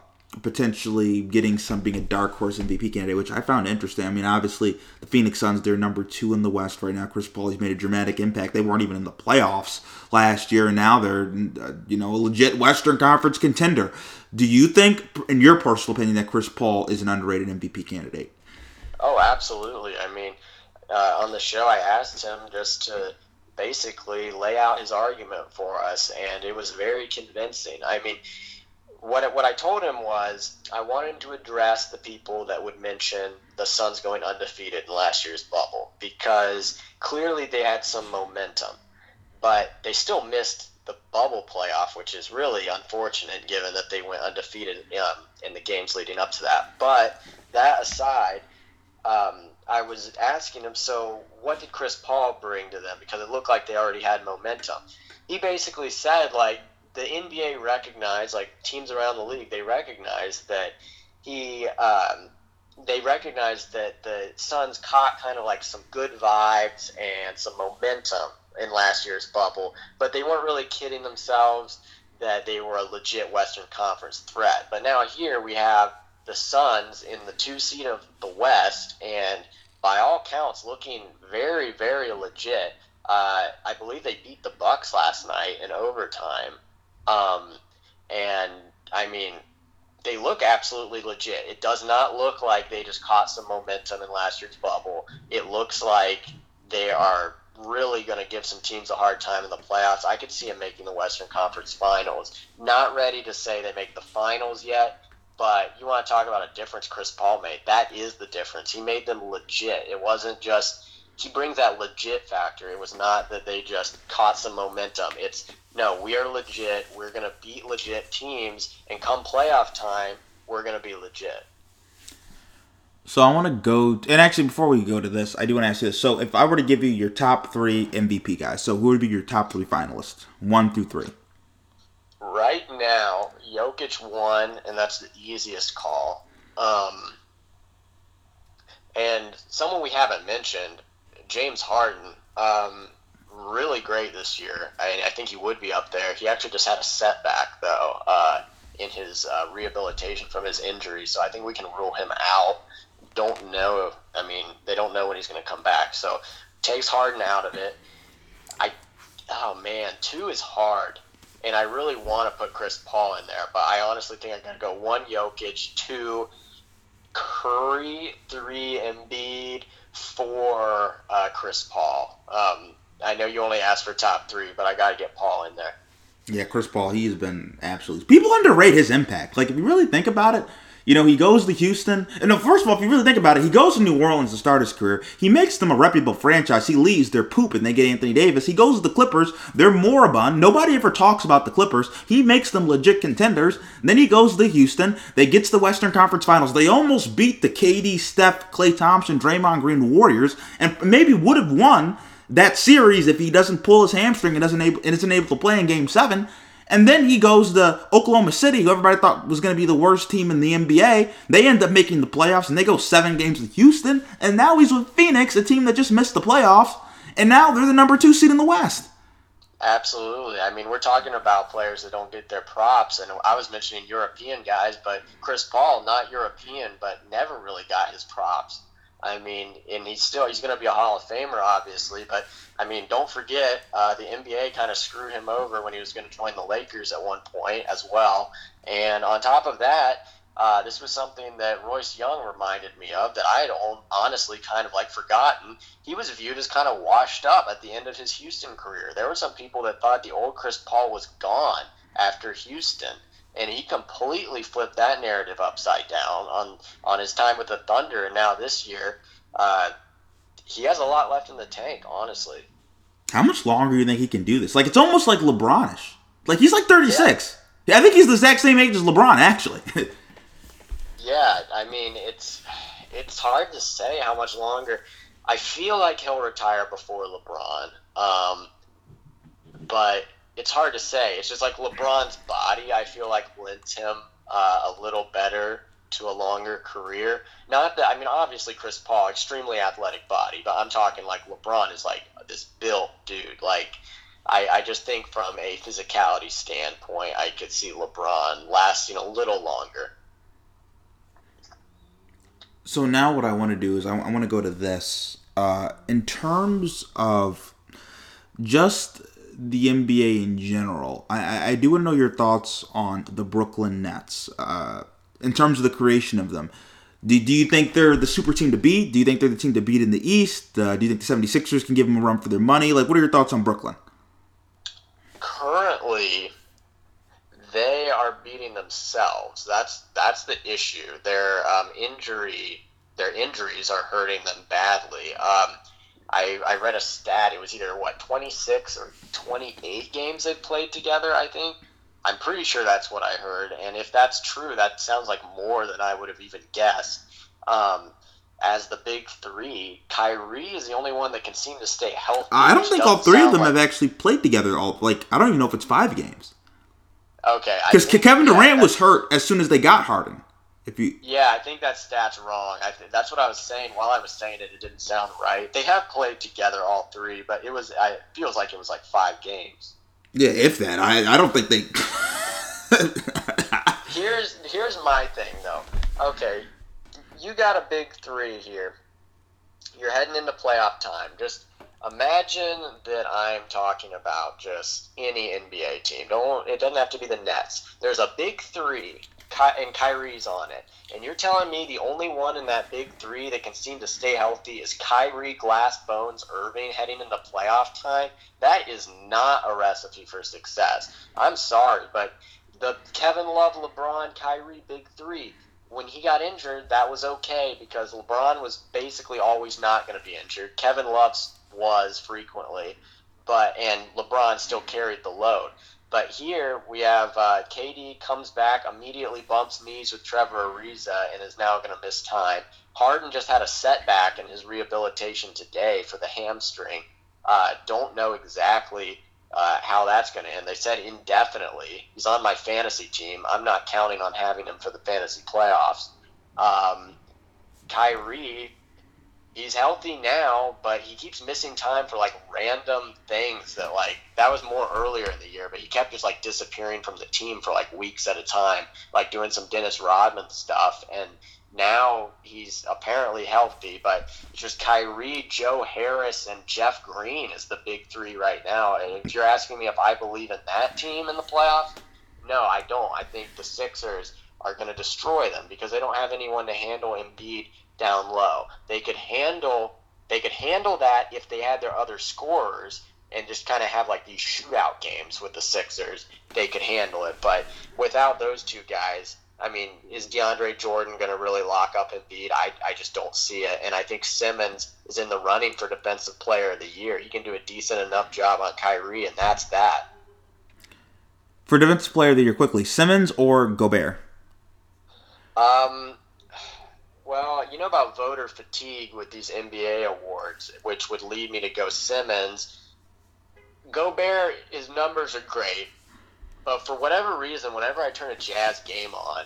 potentially getting some being a dark horse MVP candidate, which I found interesting. I mean, obviously the Phoenix Suns they're number two in the West right now. Chris Paul has made a dramatic impact. They weren't even in the playoffs last year, and now they're uh, you know a legit Western Conference contender. Do you think, in your personal opinion, that Chris Paul is an underrated MVP candidate? Oh, absolutely. I mean, uh, on the show, I asked him just to basically lay out his argument for us, and it was very convincing. I mean, what what I told him was I wanted to address the people that would mention the Suns going undefeated in last year's bubble because clearly they had some momentum, but they still missed the bubble playoff, which is really unfortunate given that they went undefeated um, in the games leading up to that. But that aside, um, I was asking him, so what did Chris Paul bring to them? Because it looked like they already had momentum. He basically said, like, the NBA recognized, like, teams around the league, they recognized that he, um, they recognized that the Suns caught kind of like some good vibes and some momentum in last year's bubble, but they weren't really kidding themselves that they were a legit Western Conference threat. But now here we have the Suns in the two seed of the West, and by all counts, looking very, very legit. Uh, I believe they beat the Bucks last night in overtime, um, and I mean, they look absolutely legit. It does not look like they just caught some momentum in last year's bubble. It looks like they are really going to give some teams a hard time in the playoffs. I could see them making the Western Conference Finals. Not ready to say they make the finals yet, but you want to talk about a difference Chris Paul made. That is the difference. He made them legit. It wasn't just he brings that legit factor. It was not that they just caught some momentum. It's no, we are legit. We're going to beat legit teams and come playoff time, we're going to be legit. So I want to go, and actually before we go to this, I do want to ask you this. So if I were to give you your top three MVP guys, so who would be your top three finalists, one through three? Right now, Jokic won, and that's the easiest call. Um, and someone we haven't mentioned, James Harden, um, really great this year. I, I think he would be up there. He actually just had a setback though uh, in his uh, rehabilitation from his injury, so I think we can rule him out. Don't know. I mean, they don't know when he's going to come back, so takes Harden out of it. I, oh man, two is hard, and I really want to put Chris Paul in there, but I honestly think I'm going to go one Jokic, two Curry, three Embiid, four uh, Chris Paul. Um, I know you only asked for top three, but I got to get Paul in there. Yeah, Chris Paul, he's been absolutely. People underrate his impact. Like, if you really think about it, you know, he goes to Houston. And first of all, if you really think about it, he goes to New Orleans to start his career. He makes them a reputable franchise. He leaves, they're and they get Anthony Davis. He goes to the Clippers, they're moribund. Nobody ever talks about the Clippers. He makes them legit contenders. And then he goes to Houston. They gets the Western Conference Finals. They almost beat the KD, Steph, Klay Thompson, Draymond Green Warriors, and maybe would have won that series if he doesn't pull his hamstring and doesn't able and isn't able to play in Game Seven. And then he goes to Oklahoma City, who everybody thought was going to be the worst team in the NBA. They end up making the playoffs, and they go seven games with Houston. And now he's with Phoenix, a team that just missed the playoffs. And now they're the number two seed in the West. Absolutely. I mean, we're talking about players that don't get their props, and I was mentioning European guys, but Chris Paul, not European, but never really got his props. I mean, and he's still he's going to be a Hall of Famer, obviously. But I mean, don't forget uh, the NBA kind of screwed him over when he was going to join the Lakers at one point as well. And on top of that, uh, this was something that Royce Young reminded me of that I had honestly kind of like forgotten. He was viewed as kind of washed up at the end of his Houston career. There were some people that thought the old Chris Paul was gone after Houston and he completely flipped that narrative upside down on on his time with the Thunder, and now this year, uh, he has a lot left in the tank. Honestly, how much longer do you think he can do this? Like it's almost like LeBronish. Like he's like thirty six. Yeah. I think he's the exact same age as LeBron, actually. yeah, I mean it's it's hard to say how much longer. I feel like he'll retire before LeBron, um, but it's hard to say. It's just like LeBron's body. I feel like lends him uh, a little better to a longer career. Not that I mean, obviously Chris Paul, extremely athletic body, but I'm talking like LeBron is like this built dude. Like I, I just think from a physicality standpoint, I could see LeBron lasting a little longer. So now what I want to do is I, want to go to this. Uh, in terms of just the NBA in general, I, I- do want to know your thoughts on the Brooklyn Nets. Uh, in terms of the creation of them, do, do you think they're the super team to beat? Do you think they're the team to beat in the East? Uh, do you think the 76ers can give them a run for their money? Like, what are your thoughts on Brooklyn? currently they are beating themselves. That's that's the issue. Their um, injury, their injuries are hurting them badly. Um, I, I read a stat. It was either what 26 or 28 games they've played together. I think. I'm pretty sure that's what I heard. And if that's true, that sounds like more than I would have even guessed. Um, as the big three, Kyrie is the only one that can seem to stay healthy. I don't think all three of them like- have actually played together. All like I don't even know if it's five games Okay, because Kevin Durant was hurt as soon as they got Harden. If you Yeah, I think that stat's wrong. I th- that's what I was saying. While I was saying it, it didn't sound right. They have played together, all three, but it was. I, it feels like it was like five games. yeah, if that, I I don't think they. Here's here's my thing though. Okay, you got a big three here. You're heading into playoff time. Just imagine that I'm talking about just any NBA team. Don't it doesn't have to be the Nets. There's a big three, Ky- and Kyrie's on it. And you're telling me the only one in that big three that can seem to stay healthy is Kyrie Glass Bones Irving heading into playoff time? That is not a recipe for success. I'm sorry, but the Kevin Love, LeBron, Kyrie big three. When he got injured, that was okay because LeBron was basically always not going to be injured. Kevin Love was frequently, but and LeBron still carried the load. But here we have uh, KD comes back, immediately bumps knees with Trevor Ariza, and is now going to miss time. Harden just had a setback in his rehabilitation today for the hamstring. Uh, don't know exactly uh, how that's going to end. They said indefinitely. He's on my fantasy team. I'm not counting on having him for the fantasy playoffs. Um, Kyrie, he's healthy now, but he keeps missing time for like random things that like that was more earlier in the year, but he kept just like disappearing from the team for like weeks at a time, like doing some Dennis Rodman stuff and now he's apparently healthy, but it's just Kyrie, Joe Harris, and Jeff Green is the big three right now. And if you're asking me if I believe in that team in the playoffs, no, I don't. I think the Sixers are going to destroy them because they don't have anyone to handle Embiid down low. They could handle they could handle that if they had their other scorers and just kind of have like these shootout games with the Sixers. They could handle it, but without those two guys, I mean, is DeAndre Jordan going to really lock up Embiid? I, I just don't see it. And I think Simmons is in the running for Defensive Player of the Year. He can do a decent enough job on Kyrie, and that's that. For defensive player of the year, quickly, Simmons or Gobert? Um, well, you know about voter fatigue with these NBA awards, which would lead me to go Simmons. Gobert, his numbers are great, but for whatever reason, whenever I turn a Jazz game on,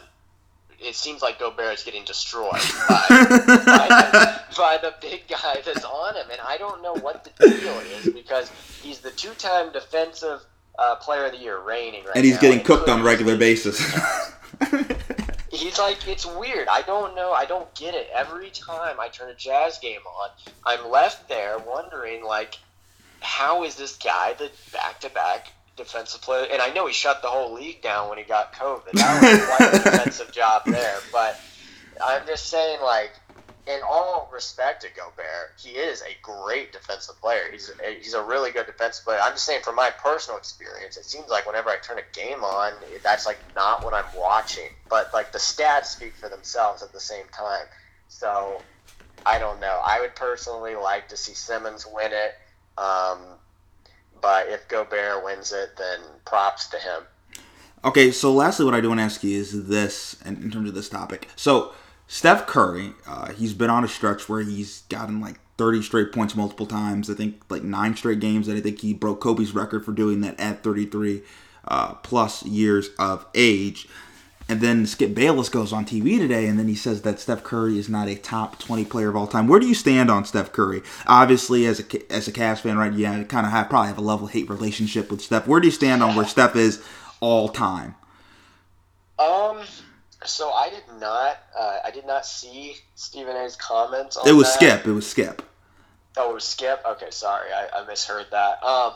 it seems like Gobert is getting destroyed by, by, the, by the big guy that's on him, and I don't know what the deal is because he's the two-time defensive uh, player of the year, reigning right and he's now, getting cooked on a regular basis. He's like, it's weird. I don't know. I don't get it. Every time I turn a Jazz game on, I'm left there wondering, like, how is this guy the back-to-back defensive player? And I know he shut the whole league down when he got COVID. That was quite a defensive job there. But I'm just saying, like, in all respect to Gobert, he is a great defensive player. He's a, he's a really good defensive player. I'm just saying, from my personal experience, it seems like whenever I turn a game on, that's like not what I'm watching. But like the stats speak for themselves at the same time. So I don't know. I would personally like to see Simmons win it. Um, but if Gobert wins it, then props to him. Okay, so lastly, what I do want to ask you is this, in, in terms of this topic. So, Steph Curry, uh, he's been on a stretch where he's gotten like 30 straight points multiple times. I think like nine straight games, and I think he broke Kobe's record for doing that at 33 uh, plus years of age. And then Skip Bayless goes on TV today, and then he says that Steph Curry is not a top 20 player of all time. Where do you stand on Steph Curry? Obviously, as a as a Cavs fan, right? Yeah, kind of have probably have a love hate relationship with Steph. Where do you stand on where Steph is all time? Um, So I did not. Uh, I did not see Stephen A's comments. On It was that. Skip. It was Skip. Oh, it was Skip. Okay, sorry, I, I misheard that. Um,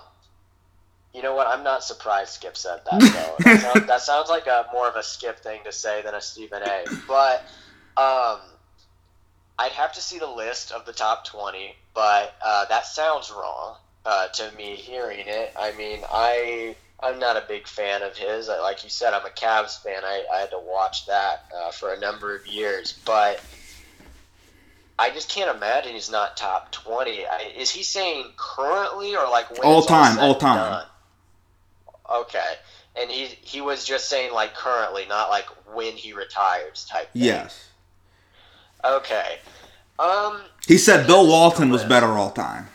you know what? I'm not surprised Skip said that. Though. that, sounds, that sounds like a more of a Skip thing to say than a Stephen A. But um, I'd have to see the list of the top 20. But uh, that sounds wrong uh, to me hearing it. I mean, I I'm not a big fan of his. I- Like you said, I'm a Cavs fan. I, I had to watch that uh, for a number of years, but. I just can't imagine he's not top twenty. I, is he saying currently or like when All time, said all time. done? Okay, and he he was just saying like currently, not like when he retires type. Thing. Yes. Okay. Um. He said Bill Walton was better all time.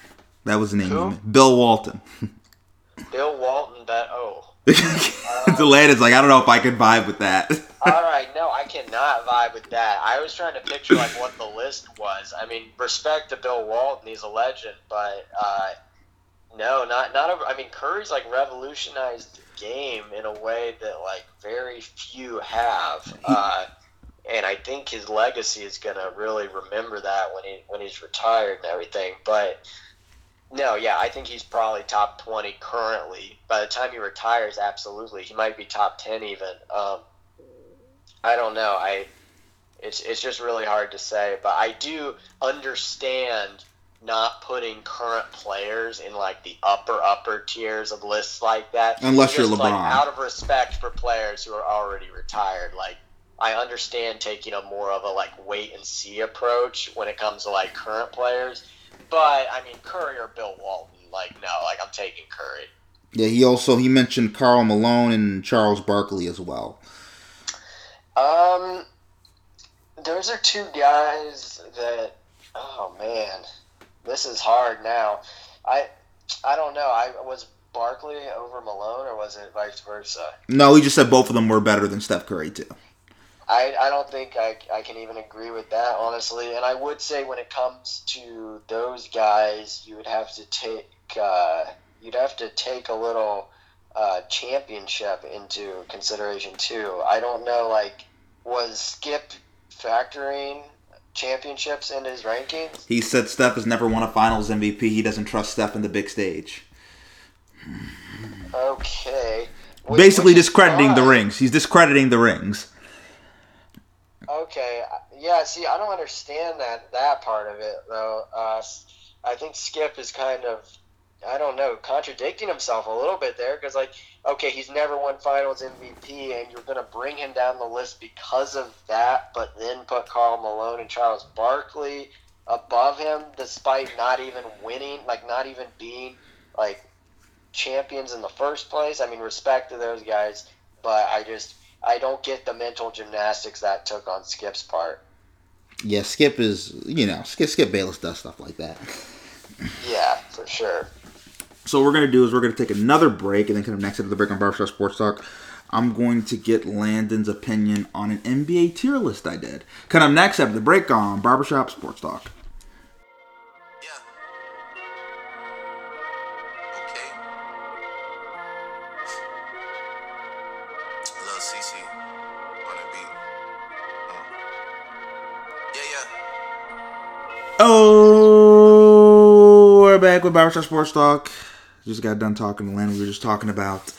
That was the name. Of it. Bill Walton. Bill Walton. That. Oh. the is like, I don't know if I could vibe with that. All right. No, I cannot vibe with that. I was trying to picture like what the list was. I mean, respect to Bill Walton. He's a legend, but uh, no, not not. A, I mean, Curry's like revolutionized the game in a way that like very few have. Uh, and I think his legacy is gonna really remember that when he when he's retired and everything. But no, yeah, I think he's probably top twenty currently. By the time he retires, absolutely, he might be top ten even. Um, I don't know. I it's it's just really hard to say, but I do understand not putting current players in like the upper upper tiers of lists like that. Unless you're Just, like, LeBron. out of respect for players who are already retired, like I understand taking a more of a like wait and see approach when it comes to like current players. But I mean Curry or Bill Walton, like no, like I'm taking Curry. Yeah, he also he mentioned Karl Malone and Charles Barkley as well. Um, those are two guys that. Oh man, this is hard now. I I don't know. I was Barkley over Malone, or was it vice versa? No, he just said both of them were better than Steph Curry too. I, I don't think I, I can even agree with that, honestly. And I would say when it comes to those guys, you would have to take uh, you'd have to take a little uh, championship into consideration too. I don't know, like was Skip factoring championships in his rankings? He said Steph has never won a Finals MVP. He doesn't trust Steph in the big stage. Okay. Which- Basically, which is discrediting the rings. He's discrediting the rings. Okay, yeah. See, I don't understand that that part of it though. Uh, I think Skip is kind of, I don't know, contradicting himself a little bit there because, like, okay, he's never won Finals MVP, and you're gonna bring him down the list because of that, but then put Karl Malone and Charles Barkley above him, despite not even winning, like, not even being like champions in the first place. I mean, respect to those guys, but I just. I don't get the mental gymnastics that took on Skip's part. Yeah, Skip is you know Skip Skip Bayless does stuff like that. Yeah, for sure. So what we're gonna do is we're gonna take another break and then kind of next into the break on Barbershop Sports Talk. I'm going to get Landon's opinion on an NBA tier list I did. Kind of next after the break on Barbershop Sports Talk. Back with Barbershop Sports Talk. Just got done talking to Landon. We were just talking about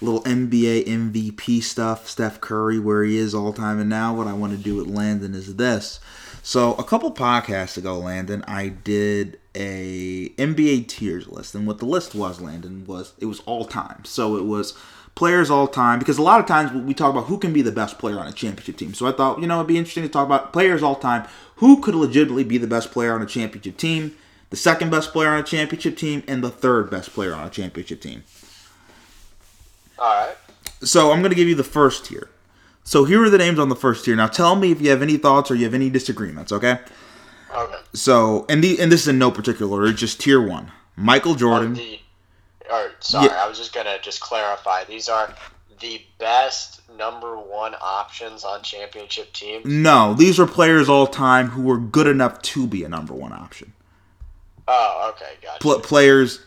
little NBA MVP stuff. Steph Curry, where he is all time, and now what I want to do with Landon is this. So a couple podcasts ago, Landon, I did a NBA tiers list, and what the list was, Landon, was it was all time. So it was players all time because a lot of times we talk about who can be the best player on a championship team. So I thought, you know, it'd be interesting to talk about players all time. Who could legitimately be the best player on a championship team, the second best player on a championship team, and the third best player on a championship team? All right. So I'm going to give you the first tier. So here are the names on the first tier. Now tell me if you have any thoughts or you have any disagreements, okay? Okay. So, and the and this is in no particular order, just tier 1. Michael On Jordan. the, or sorry, Yeah. I was just gonna just clarify. These are the best number one options on championship teams. No, these are players all time who were good enough to be a number 1 option. Oh, okay, gotcha. Pl- players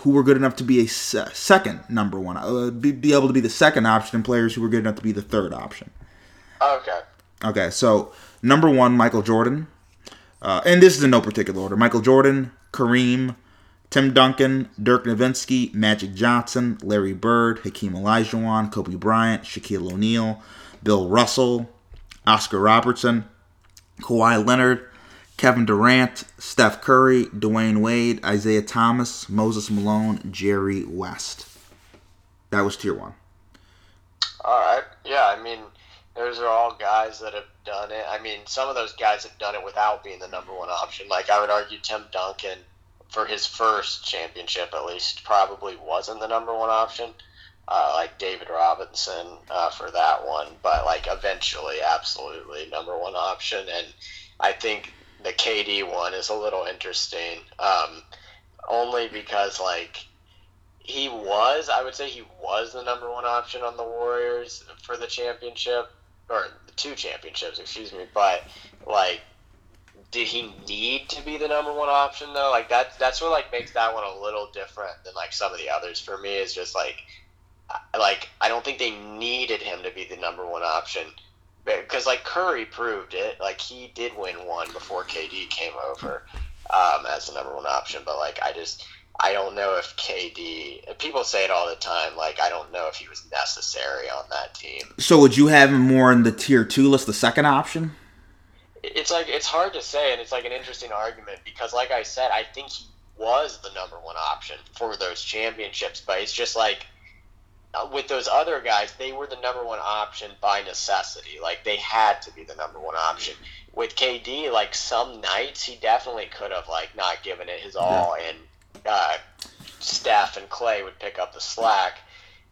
who were good enough to be a se- second number 1 uh, be, be able to be the second option and players who were good enough to be the third option. Okay. Okay, so number one, Michael Jordan. Uh, and this is in no particular order. Michael Jordan, Kareem, Tim Duncan, Dirk Nowitzki, Magic Johnson, Larry Bird, Hakeem Olajuwon, Kobe Bryant, Shaquille O'Neal, Bill Russell, Oscar Robertson, Kawhi Leonard, Kevin Durant, Steph Curry, Dwyane Wade, Isiah Thomas, Moses Malone, Jerry West. That was tier one. All right. Yeah, I mean, those are all guys that have done it. I mean, some of those guys have done it without being the number one option. Like I would argue, Tim Duncan, for his first championship at least, probably wasn't the number one option. Uh, like David Robinson uh, for that one, but like eventually, absolutely number one option. And I think the KD one is a little interesting, um, only because like he was, I would say he was the number one option on the Warriors for the championship or the two championships, excuse me. But like, did he need to be the number one option though? Like that, that's what like makes that one a little different than like some of the others for me. Is just like, like I don't think they needed him to be the number one option because like Curry proved it. Like he did win one before KD came over um, as the number one option, but like I just. I don't know if KD. People say it all the time. Like I don't know if he was necessary on that team. So would you have him more in the tier two list, the second option? It's like it's hard to say, and it's like an interesting argument because, like I said, I think he was the number one option for those championships. But it's just like with those other guys, they were the number one option by necessity. Like they had to be the number one option. With KD, like some nights he definitely could have like not given it his all, and uh, Steph and Klay would pick up the slack.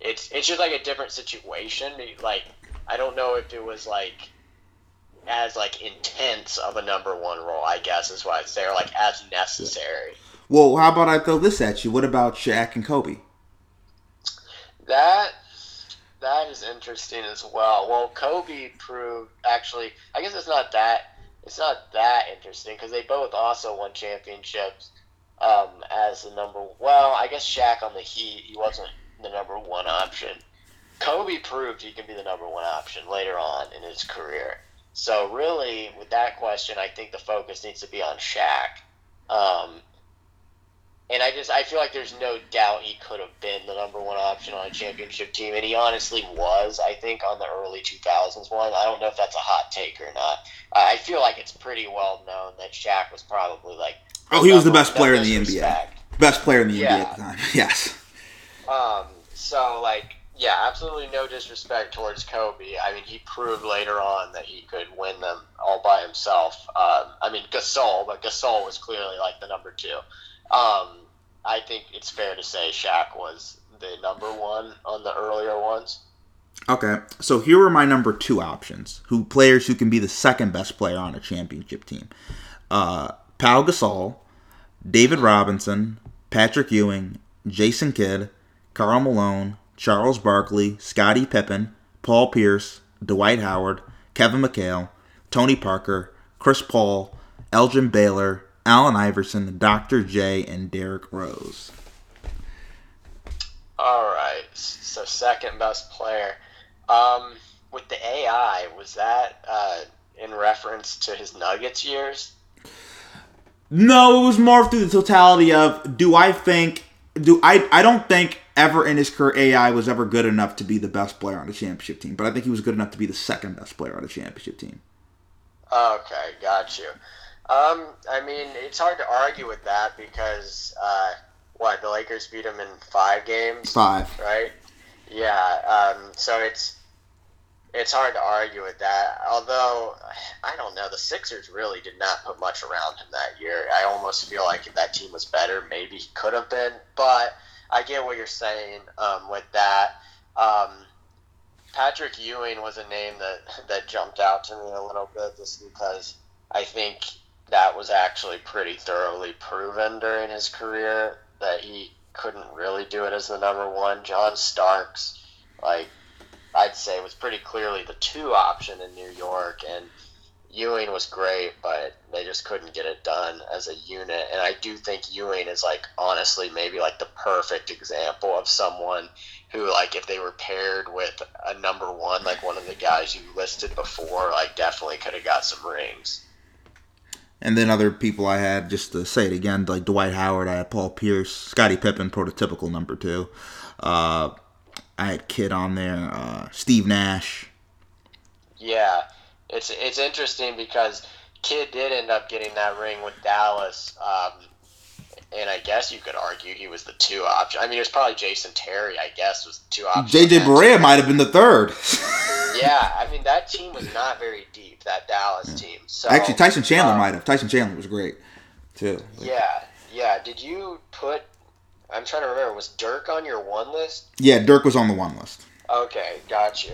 It's it's just like a different situation. Like I don't know if it was like as like intense of a number one role. I guess is why it's there, like as necessary. Well, how about I throw this at you? What about Shaq and Kobe? That that is interesting as well. Well, Kobe proved actually. I guess it's not that. It's not that interesting because they both also won championships um, as the number. Well, I guess Shaq on the Heat, he wasn't the number one option. Kobe proved he can be the number one option later on in his career. So really, with that question, I think the focus needs to be on Shaq. Um, and I just I feel like there's no doubt he could have been the number one option on a championship team, and he honestly was. I think on the early 2000s one. I don't know if that's a hot take or not. I feel like it's pretty well known that Shaq was probably like. Oh, he was the best player in the NBA. Best player in the NBA at the time. Yes. Um, so like, yeah, absolutely no disrespect towards Kobe. I mean, he proved later on that he could win them all by himself. Um, I mean, Gasol, but Gasol was clearly like the number two. Um, I think it's fair to say Shaq was the number one on the earlier ones. Okay, so here are my number two options. Who players who can be the second best player on a championship team? Uh, Pau Gasol, David Robinson, Patrick Ewing, Jason Kidd, Karl Malone, Charles Barkley, Scottie Pippen, Paul Pierce, Dwight Howard, Kevin McHale, Tony Parker, Chris Paul, Elgin Baylor, Allen Iverson, Dr. J, and Derrick Rose. All right, so second best player. Um, with the AI, was that uh, in reference to his Nuggets years? No, it was more through the totality of do I think do I I don't think ever in his career AI was ever good enough to be the best player on a championship team, but I think he was good enough to be the second best player on a championship team. Okay, got you. Um, I mean, it's hard to argue with that because uh, what the Lakers beat him in five games, Five. right? Yeah. Um, so it's it's hard to argue with that. Although I don't know, the Sixers really did not put much around him that year. I almost feel like if that team was better, maybe he could have been. But I get what you're saying um, with that. Um, Patrick Ewing was a name that that jumped out to me a little bit just because I think that was actually pretty thoroughly proven during his career that he couldn't really do it as the number one. John Starks, like I'd say, was pretty clearly the two option in New York, and Ewing was great, but they just couldn't get it done as a unit. And I do think Ewing is like honestly maybe like the perfect example of someone who like if they were paired with a number one, like one of the guys you listed before, like definitely could have got some rings. And then other people I had, just to say it again, like Dwight Howard, I had Paul Pierce, Scottie Pippen, prototypical number two. Uh, I had Kidd on there, uh, Steve Nash. Yeah, it's it's interesting because Kidd did end up getting that ring with Dallas, um, and I guess you could argue he was the two option. I mean, it was probably Jason Terry. I guess was the two option. JJ Barea might have been the third. Yeah, I mean that team was not very deep. That Dallas team. So Actually, Tyson Chandler um, might have. Tyson Chandler was great, too. Yeah, yeah. Did you put? I'm trying to remember. Was Dirk on your one list? Yeah, Dirk was on the one list. Okay, got you.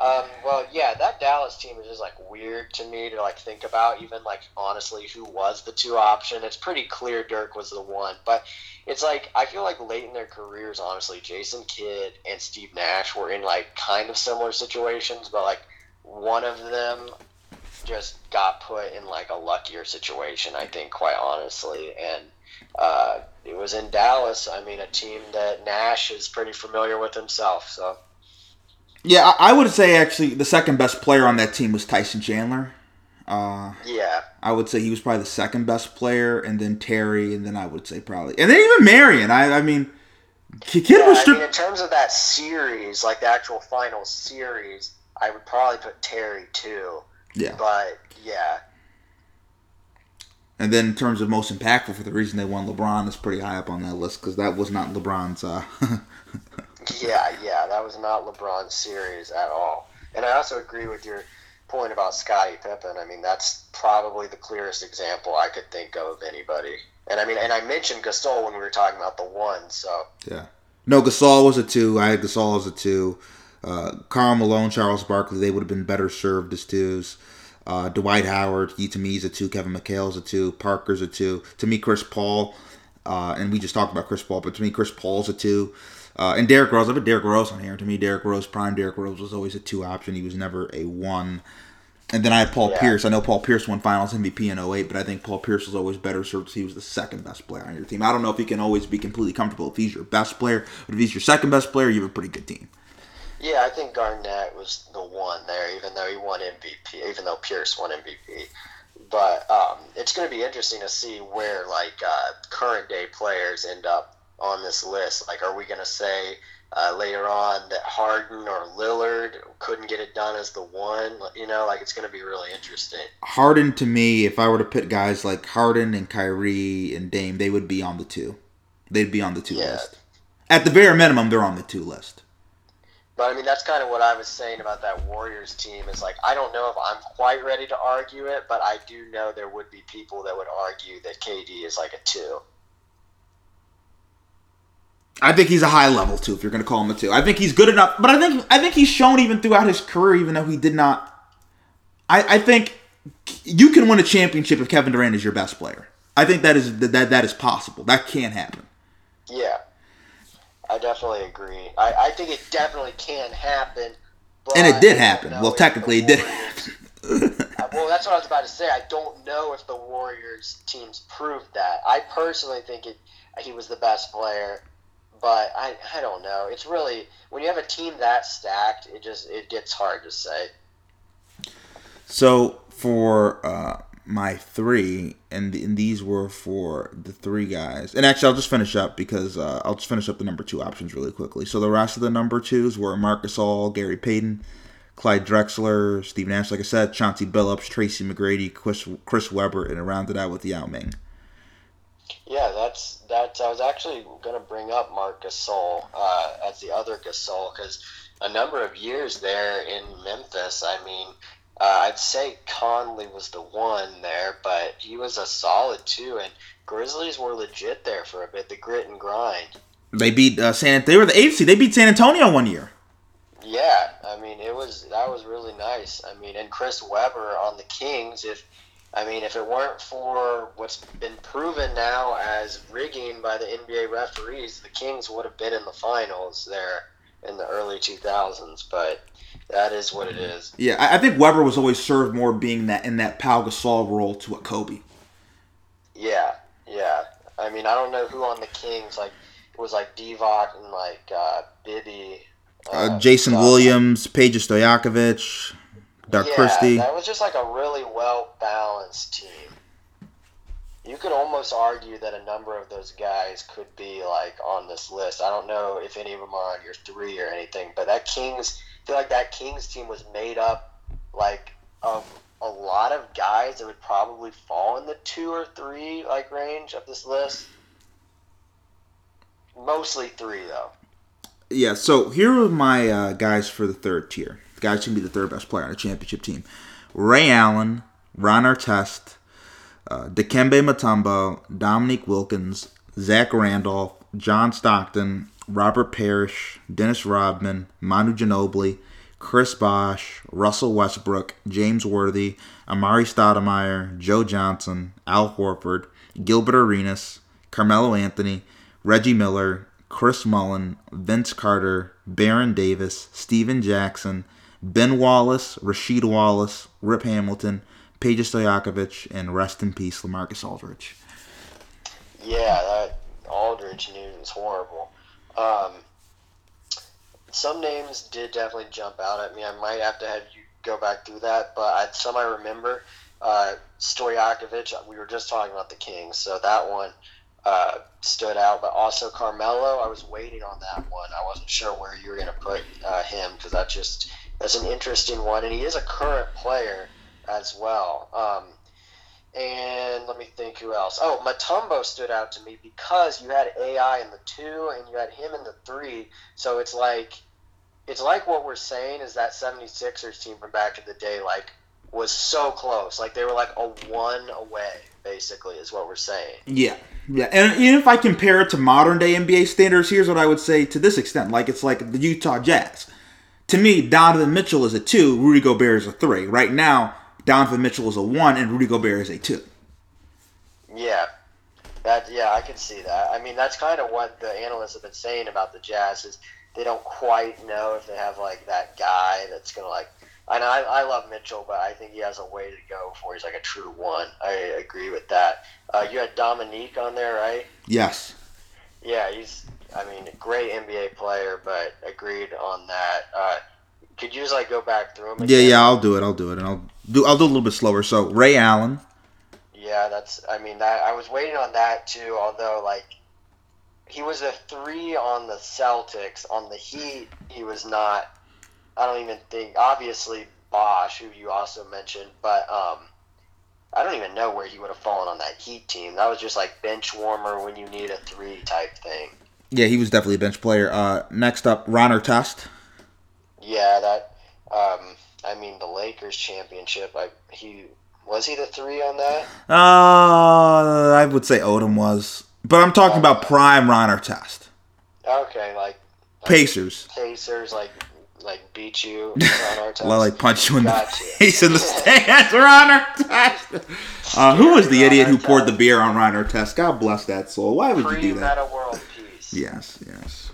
Um, well, yeah, that Dallas team is just like weird to me to like think about. Even like honestly, who was the two option? It's pretty clear Dirk was the one, but it's like I feel like late in their careers, honestly, Jason Kidd and Steve Nash were in like kind of similar situations, but like one of them just got put in like a luckier situation. I think, quite honestly, and uh, it was in Dallas. I mean, a team that Nash is pretty familiar with himself, so. Yeah, I, would say actually the second best player on that team was Tyson Chandler. Uh, Yeah, I would say he was probably the second best player, and then Terry, and then I would say probably, and then even Marion. I, I mean, Kidd yeah was I mean, in terms of that series, like the actual final series, I would probably put Terry too. Yeah, But yeah, and then in terms of most impactful, for the reason they won, LeBron is pretty high up on that list because that was not LeBron's. Uh, yeah, yeah, that was not LeBron's series at all. And I also agree with your point about Scottie Pippen. I mean, that's probably the clearest example I could think of of anybody. And I mean, and I mentioned Gasol when we were talking about the one, so yeah, no, Gasol was a two. I had Gasol as a two. Uh, Karl Malone, Charles Barkley, they would have been better served as twos. Uh, Dwight Howard, he to me is a two. Kevin McHale's a two. Parker's a two. To me, Chris Paul, uh, and we just talked about Chris Paul, but to me, Chris Paul's a two. Uh, and Derrick Rose, I put Derrick Rose on here. To me, Derrick Rose, prime Derrick Rose was always a two option. He was never a one. And then I had Paul Yeah. Pierce. I know Paul Pierce won Finals MVP in 08, but I think Paul Pierce was always better served. He was the second best player on your team. I don't know if he can always be completely comfortable if he's your best player, but if he's your second best player, you have a pretty good team. Yeah, I think Garnett was the one there, even though he won MVP, even though Pierce won MVP. But um, it's going to be interesting to see where like uh, current day players end up on this list. Like, are we going to say uh, later on that Harden or Lillard couldn't get it done as the one? You know, like it's going to be really interesting. Harden, to me, if I were to put guys like Harden and Kyrie and Dame, they would be on the two. They'd be on the two Yeah. list. At the bare minimum, they're on the two list. But I mean, that's kind of what I was saying about that Warriors team. Is like I don't know if I'm quite ready to argue it, but I do know there would be people that would argue that KD is like a two. I think he's a high level two. If you're going to call him a two, I think he's good enough. But I think I think he's shown even throughout his career, even though he did not. I, I think you can win a championship if Kevin Durant is your best player. I think that is that that is possible. That can happen. Yeah, I definitely agree. I, I think it definitely can happen. And it did happen. Well, technically, it did Uh, well, that's what I was about to say. I don't know if the Warriors teams proved that. I personally think it. He was the best player, but I, I don't know. It's really when you have a team that stacked, it just it gets hard to say. So for uh, my three, and, and these were for the three guys. And actually, I'll just finish up because uh, I'll just finish up the number two options really quickly. So the rest of the number twos were Marcus All, Gary Payton, Clyde Drexler, Steve Nash, like I said, Chauncey Billups, Tracy McGrady, Chris, Chris Webber, and around it rounded out with Yao Ming. Yeah, that's that's. I was actually going to bring up Marc Gasol uh, as the other Gasol because a number of years there in Memphis. I mean, uh, I'd say Conley was the one there, but he was a solid two, and Grizzlies were legit there for a bit. The grit and grind. They beat uh, San. They were the seed. They beat San Antonio one year. Yeah, I mean it was that was really nice. I mean, and Chris Webber on the Kings. If I mean, if it weren't for what's been proven now as rigging by the NBA referees, the Kings would have been in the finals there in the early 2000s. But that is what it is. Yeah, I, I think Webber was always served more being that in that Pau Gasol role to a Kobe. Yeah, yeah. I mean, I don't know who on the Kings like it was like Divac and like uh, Bibby. Uh, Jason stuff. Williams, Peja Stojakovic, Dark yeah, Christie. that was just like a really well balanced team. You could almost argue that a number of those guys could be like on this list. I don't know if any of them are on your three or anything, but that Kings, I feel like that Kings team was made up like of a lot of guys that would probably fall in the two or three like range of this list. Mostly three though. Yeah, so here are my uh, guys for the third tier. The guys can be the third best player on a championship team. Ray Allen, Ron Artest, uh, Dikembe Mutombo, Dominique Wilkins, Zach Randolph, John Stockton, Robert Parish, Dennis Rodman, Manu Ginobili, Chris Bosh, Russell Westbrook, James Worthy, Amar'e Stoudemire, Joe Johnson, Al Horford, Gilbert Arenas, Carmelo Anthony, Reggie Miller, Chris Mullin, Vince Carter, Baron Davis, Stephen Jackson, Ben Wallace, Rasheed Wallace, Rip Hamilton, Peja Stojakovic, and rest in peace, Lamarcus Aldridge. Yeah, that Aldridge news was horrible. Um, some names did definitely jump out at me. I might have to have you go back through that, but I, some I remember. Uh, Stojakovic, we were just talking about the Kings, so that one uh, stood out. But also Carmelo, I was waiting on that one. I wasn't sure where you were going to put uh, him because that just that's an interesting one, and he is a current player as well. Um, and let me think who else. Oh, Mutombo stood out to me because you had AI in the two and you had him in the three. So it's like it's like what we're saying is that 76ers team from back in the day like was so close. Like they were like a one away, basically, is what we're saying. Yeah, yeah, and even if I compare it to modern day NBA standards, here's what I would say to this extent: like it's like the Utah Jazz. To me, Donovan Mitchell is a two, Rudy Gobert is a three. Right now, Donovan Mitchell is a one, and Rudy Gobert is a two. Yeah. That yeah, I can see that. I mean, that's kind of what the analysts have been saying about the Jazz is they don't quite know if they have like that guy that's gonna like. And I, I love Mitchell, but I think he has a way to go before he's like a true one. I agree with that. Uh, you had Dominique on there, right? Yes. Yeah, he's. I mean, a great NBA player, but agreed on that. Uh, could you just like go back through him? Yeah, yeah, I'll do it. I'll do it, and I'll do. I'll do a little bit slower. So Ray Allen, Yeah, that's. I mean, that I was waiting on that too. Although, like, he was a three on the Celtics. On the Heat, he was not. I don't even think. Obviously, Bosh, who you also mentioned, but um, I don't even know where he would have fallen on that Heat team. That was just like bench warmer when you need a three type thing. yeah, he was definitely a bench player. Uh, next up, Ron Artest. Yeah, that. Um, I mean, the Lakers championship. I he was he the three on that? Uh, I would say Odom was, but I'm talking about prime Ron Artest. Okay, like Pacers. Pacers, like like beat you on our Well, like punch you in the face in the stands, Ron Artest. Uh, who was the idiot who poured the beer on Ron Artest? God bless that soul. Why would you do that? world peace. Yes, yes.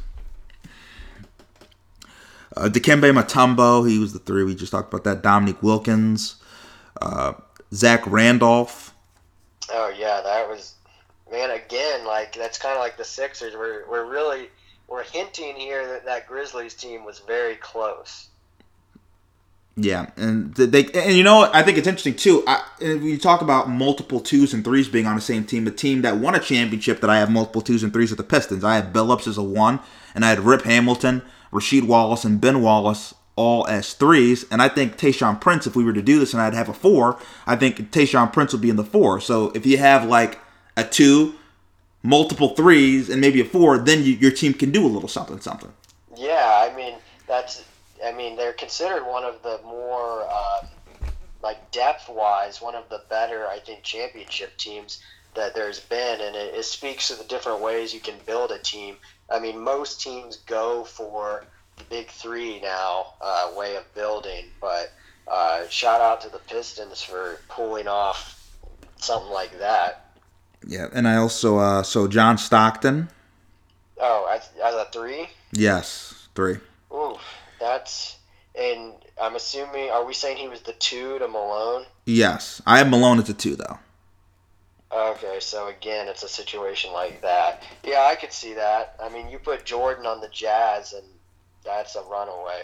Uh, Dikembe Mutombo, he was the three. We just talked about that. Dominique Wilkins, uh, Zach Randolph. Oh yeah, that was man. Again, like that's kind of like the Sixers. We're we're really we're hinting here that that Grizzlies team was very close. Yeah, and they and you know what? I think it's interesting too. I, if you talk about multiple twos and threes being on the same team, the team that won a championship that I have multiple twos and threes are the Pistons. I had Billups as a one, and I had Rip Hamilton, Rasheed Wallace, and Ben Wallace all as threes. And I think Tayshaun Prince, if we were to do this and I'd have a four, I think Tayshaun Prince would be in the four. So if you have like a two, multiple threes, and maybe a four, then you, your team can do a little something, something. Yeah, I mean that's. I mean they're considered one of the more um, like depth wise one of the better I think championship teams that there's been, and it, it speaks to the different ways you can build a team. I mean most teams go for the big three now uh, way of building, but uh, shout out to the Pistons for pulling off something like that. Yeah, and I also uh, so John Stockton. Oh, as, a three. Yes, three. Ooh, that's and I'm assuming. Are we saying he was the two to Malone? Yes, I have Malone as a two though. Okay, so again, it's a situation like that. Yeah, I could see that. I mean, you put Jordan on the Jazz, and that's a runaway.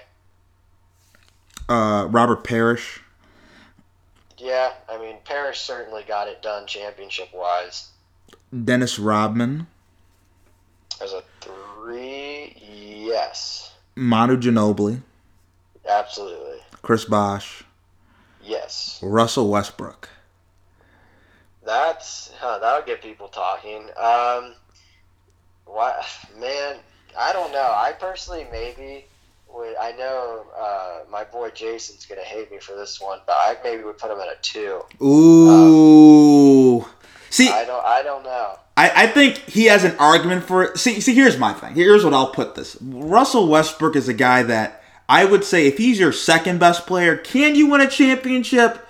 Uh, Robert Parish. Yeah, I mean, Parish certainly got it done championship wise. Dennis Rodman. As a three, yes, Manu Ginobili. absolutely, Chris Bosh. yes. Russell Westbrook. That's huh, that'll get people talking. Um, what man? I don't know. I personally maybe would. I know uh, my boy Jason's gonna hate me for this one, but I maybe would put him at a two. Ooh. See, I don't. I don't know. I, I think he has an argument for it. See, see, here's my thing. Here's what I'll put this. Russell Westbrook is a guy that I would say if he's your second best player, can you win a championship?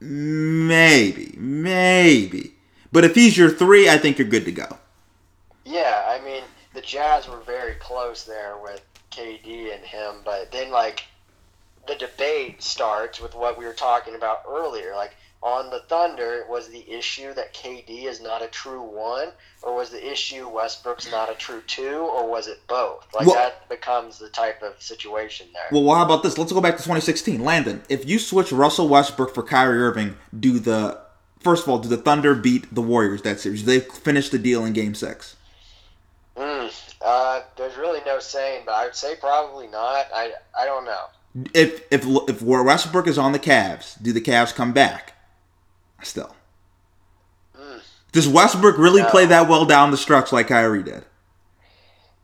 Maybe, maybe. But if he's your three, I think you're good to go. Yeah, I mean the Jazz were very close there with KD and him, but then like the debate starts with what we were talking about earlier. Like on the Thunder, was the issue that KD is not a true one, or was the issue Westbrook's not a true two, or was it both? Like Well- that becomes the type of situation there. Well, well, how about this? Let's go back to 2016. Landon, if you switch Russell Westbrook for Kyrie Irving, do the first of all, do the Thunder beat the Warriors that series? They finished the deal in Game Six. Mm, uh, there's really no saying, but I would say probably not. I I don't know. If if if Westbrook is on the Cavs, do the Cavs come back? Still, Mm. does Westbrook really No. play that well down the stretch like Kyrie did?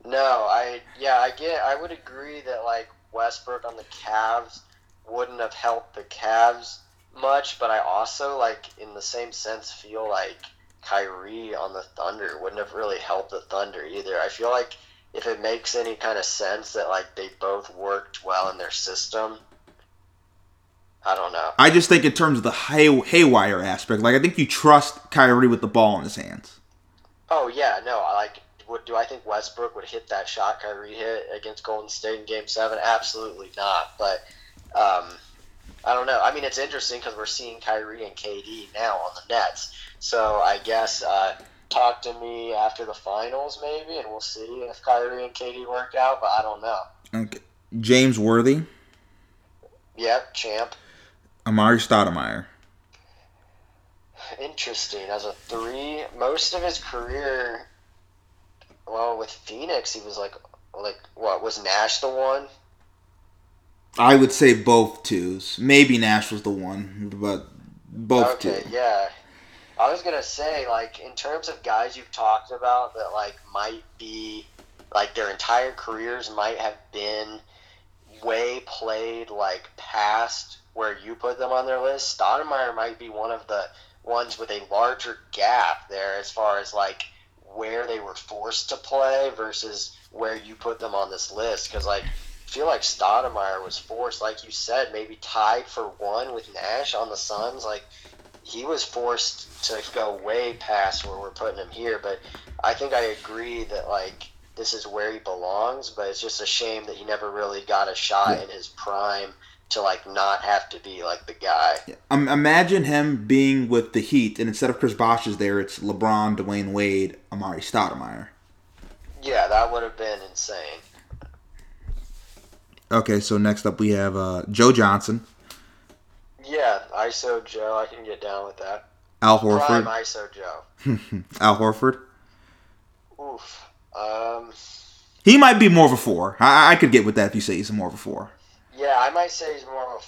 No, I yeah, I get. I would agree that like Westbrook on the Cavs wouldn't have helped the Cavs much, but I also like in the same sense feel like Kyrie on the Thunder wouldn't have really helped the Thunder either. I feel like if it makes any kind of sense that like they both worked well in their system, I don't know. I just think in terms of the hay, haywire aspect, like I think you trust Kyrie with the ball in his hands. Oh yeah, no, I like. Would do I think Westbrook would hit that shot Kyrie hit against Golden State in Game Seven? Absolutely not. But um, I don't know. I mean, it's interesting because we're seeing Kyrie and KD now on the Nets. So I guess uh, talk to me after the finals, maybe, and we'll see if Kyrie and KD work out. But I don't know. Okay. James Worthy, Yep, champ. Amar'e Stoudemire. Interesting. As a three, most of his career, well, with Phoenix, he was like, like what was Nash the one? I would say both twos. Maybe Nash was the one, but both okay, two. yeah. I was gonna say, like, in terms of guys you've talked about that, like, might be, like, their entire careers might have been way played, like, past where you put them on their list. Stoudemire might be one of the ones with a larger gap there as far as, like, where they were forced to play versus where you put them on this list. Because, like, I feel like Stoudemire was forced, like you said, maybe tied for one with Nash on the Suns. Like, he was forced to go way past where we're putting him here. But I think I agree that like this is where he belongs. But it's just a shame that he never really got a shot Yeah. in his prime to like not have to be like the guy. Um, imagine him being with the Heat, and instead of Chris Bosh is there, it's LeBron, Dwyane Wade, Amar'e Stoudemire. Yeah, that would have been insane. Okay, so next up we have uh, Joe Johnson, Yeah, ISO Joe, I can get down with that. Al Horford. Prime ISO Joe. Al Horford. Oof. Um. He might be more of a four. I, I could get with that if you say he's more of a four. Yeah, I might say he's more of a.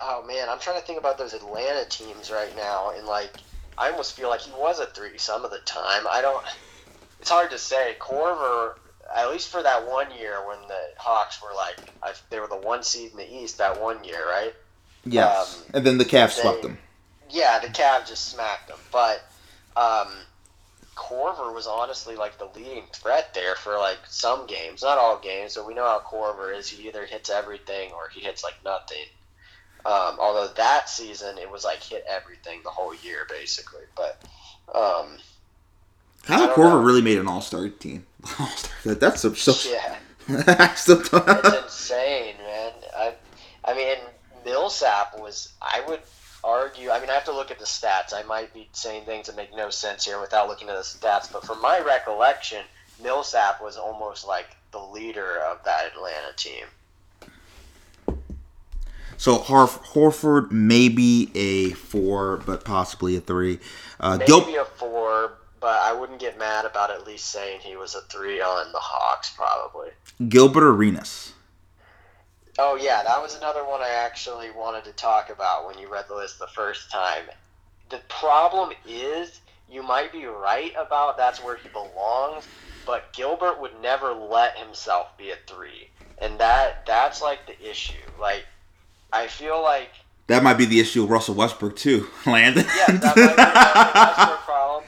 Oh man, I'm trying to think about those Atlanta teams right now, and like, I almost feel like he was a three some of the time. I don't. It's hard to say. Korver, at least for that one year when the Hawks were like, I, they were the one seed in the East that one year, right? Yes, Um, and then the Cavs they- swept him. Yeah, the Cavs just smacked them, but um, Korver was honestly like the leading threat there for like some games, not all games. but we know how Korver is. He either hits everything or he hits like nothing. Um, although that season it was like hit everything the whole year basically. But um, Kyle don't know. really made an All Star team. That, that's so. so yeah, I still don't. it's insane, man. I, I mean, Millsap was. I would argue. I mean, I have to look at the stats. I might be saying things that make no sense here without looking at the stats. But from my recollection, Millsap was almost like the leader of that Atlanta team. So Harf- Horford maybe a four, but possibly a three. Uh, Maybe Gil- a four, but I wouldn't get mad about at least saying he was a three on the Hawks, probably. Gilbert Arenas. Oh yeah, that was another one I actually wanted to talk about when you read the list the first time. The problem is you might be right about that's where he belongs, but Gilbert would never let himself be a three. And that that's like the issue. Like I feel like That might be the issue with Russell Westbrook too, Landon. Yes, that might be their problem.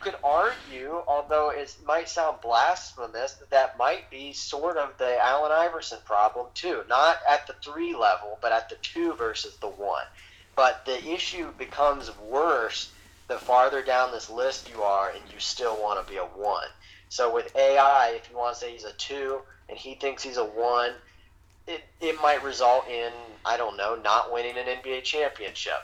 Could argue, although it might sound blasphemous, that that might be sort of the Allen Iverson problem too. Not at the three level, but at the two versus the one. But the issue becomes worse the farther down this list you are, and you still want to be a one. So with AI, if you want to say he's a two and he thinks he's a one, it, it might result in, I don't know, not winning an NBA championship.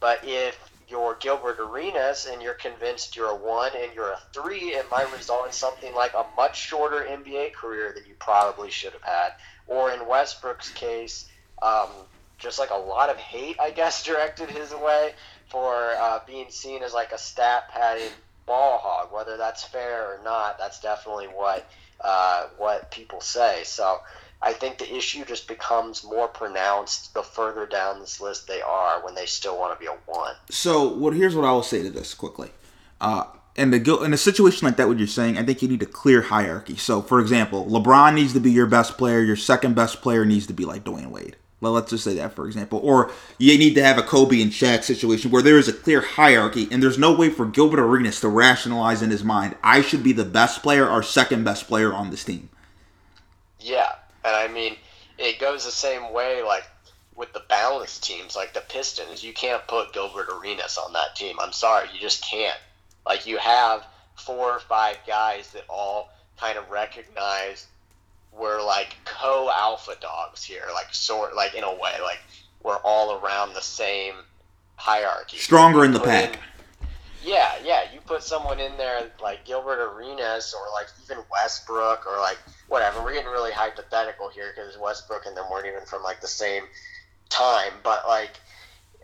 But if you're Gilbert Arenas and you're convinced you're a one and you're a three, it might result in something like a much shorter NBA career than you probably should have had. Or in Westbrook's case, um, just like a lot of hate, I guess, directed his way for uh, being seen as like a stat padding ball hog. Whether that's fair or not, that's definitely what uh, what people say. So I think the issue just becomes more pronounced the further down this list they are when they still want to be a one. So, what? Here's what I will say to this quickly. Uh, in the in a situation like that, what you're saying, I think you need a clear hierarchy. So, for example, LeBron needs to be your best player. Your second best player needs to be like Dwyane Wade. Well, let's just say that, for example. Or you need to have a Kobe and Shaq situation where there is a clear hierarchy, and there's no way for Gilbert Arenas to rationalize in his mind, I should be the best player or second best player on this team. Yeah, and I mean, it goes the same way like with the balanced teams, like the Pistons. You can't put Gilbert Arenas on that team. I'm sorry, you just can't. Like you have four or five guys that all kind of recognize we're like co-alpha dogs here, like sort like in a way, like we're all around the same hierarchy. Stronger in the pack. Yeah, yeah. You put someone in there like Gilbert Arenas or like even Westbrook or like whatever. We're getting really hypothetical here because Westbrook and them weren't even from like the same time. But like,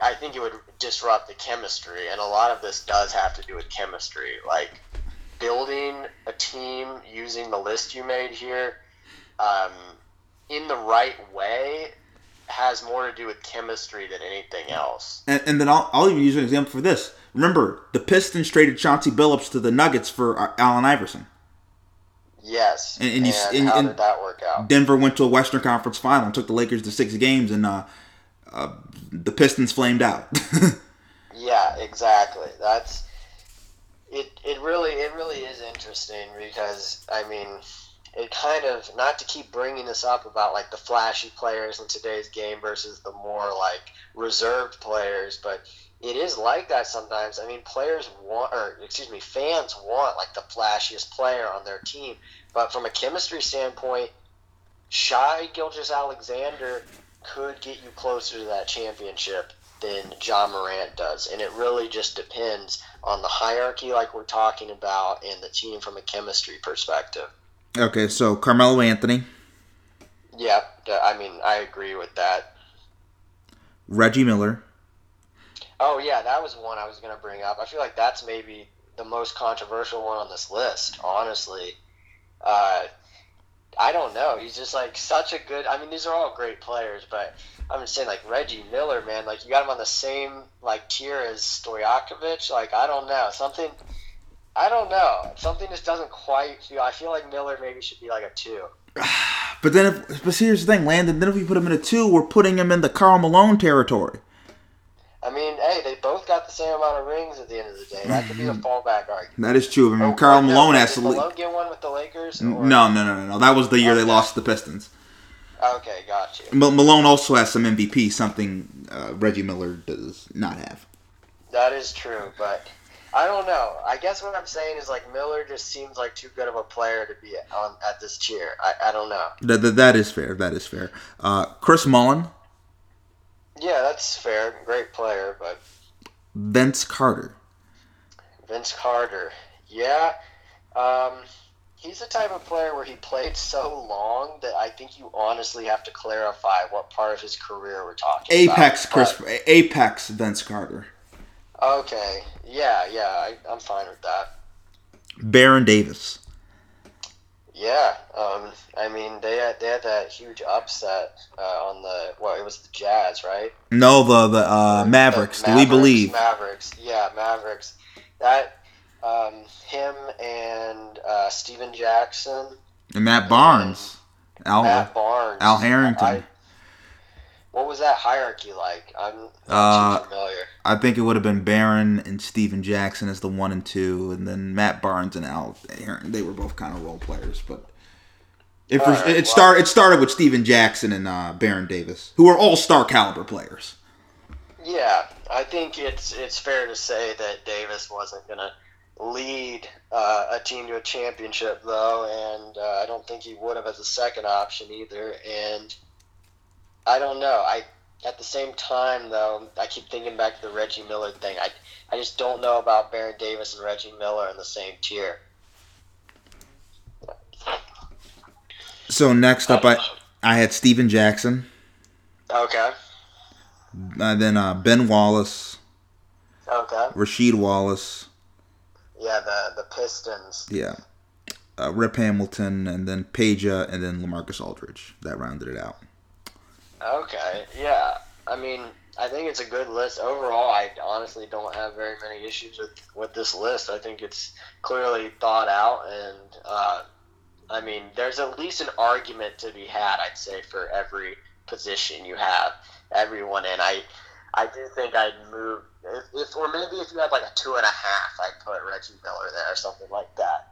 I think it would disrupt the chemistry, and a lot of this does have to do with chemistry. Like building a team using the list you made here um, in the right way has more to do with chemistry than anything else. And, and then I'll, I'll even use an example for this. Remember, the Pistons traded Chauncey Billups to the Nuggets for uh, Allen Iverson. Yes. And- and you s- and- how did that work out? Denver went to a Western Conference Final and took the Lakers to six games, and uh, uh, the Pistons flamed out. Yeah, exactly. That's it. It really, it really is interesting because I mean, it kind of not to keep bringing this up about like the flashy players in today's game versus the more like reserved players, but it is like that sometimes. I mean, players want, or excuse me, fans want like the flashiest player on their team, but from a chemistry standpoint, Shai Gilgeous-Alexander could get you closer to that championship than Ja Morant does. And it really just depends on the hierarchy, like we're talking about, and the team from a chemistry perspective. okay, so Carmelo Anthony, Yep, I mean, I agree with that. Reggie Miller, Oh, yeah, that was one I was to bring up. I feel like that's maybe the most controversial one on this list, honestly. Uh, I don't know. He's just like such a good. I mean, these are all great players, but I'm just saying, like Reggie Miller, man, like you got him on the same like tier as Stojakovic. Like I don't know something. I don't know. Something just doesn't quite feel. I feel like Miller maybe should be like a two. but then if but here's the thing, Landon. Then if we put him in a two, we're putting him in the Karl Malone territory. I mean, hey, they both got the same amount of rings at the end of the day. That could be a fallback argument. That is true. I mean, Oh, Karl wait, Malone has to did. Malone get one with the Lakers? or- No, no, no, no, no. That was the year they lost to the Pistons. Okay, got you. But Malone also has some MVP, something uh, Reggie Miller does not have. That is true, but I don't know. I guess what I'm saying is like Miller just seems like too good of a player to be on at this tier. I, I don't know. That, that, that is fair. That is fair. Uh, Chris Mullin, Yeah, that's fair. Great player, but Vince Carter. Vince Carter, yeah, um, he's the type of player where he played so long that I think you honestly have to clarify what part of his career we're talking Apex about. Chris Apex Vince Carter. okay, yeah, yeah, I, I'm fine with that. Baron Davis. Yeah, um, I mean they had they had that huge upset uh, on the well, it was the Jazz, right? No, the the uh, Mavericks. The Do we believe? Mavericks, yeah, Mavericks. That um, him and uh, Stephen Jackson, And Matt Barnes. Al. Matt Barnes, Al Harrington. I- what was that hierarchy like? I'm not Uh, too familiar. I think it would have been Baron and Stephen Jackson as the one and two, and then Matt Barnes and Al Aaron. They were both kind of role players, but it, right, it well- started. It started with Stephen Jackson and uh, Baron Davis, who are all star caliber players. Yeah, I think it's it's fair to say that Davis wasn't gonna lead uh, a team to a championship though, and uh, I don't think he would have as a second option either. And I don't know. I at the same time though, I keep thinking back to the Reggie Miller thing. I I just don't know about Baron Davis and Reggie Miller in the same tier. So next up, I I had Stephen Jackson, Okay. uh, then uh, Ben Wallace, Okay. Rasheed Wallace, Yeah, the the Pistons. yeah, uh, Rip Hamilton, and then Peja, and then Lamarcus Aldridge. That rounded it out. Okay, yeah. I mean, I think it's a good list overall. I honestly don't have very many issues with with this list. I think it's clearly thought out, and uh, I mean, there's at least an argument to be had. I'd say for every position you have everyone in. I I do think I'd move if, or maybe if you had like a two and a half, I'd put Reggie Miller there or something like that.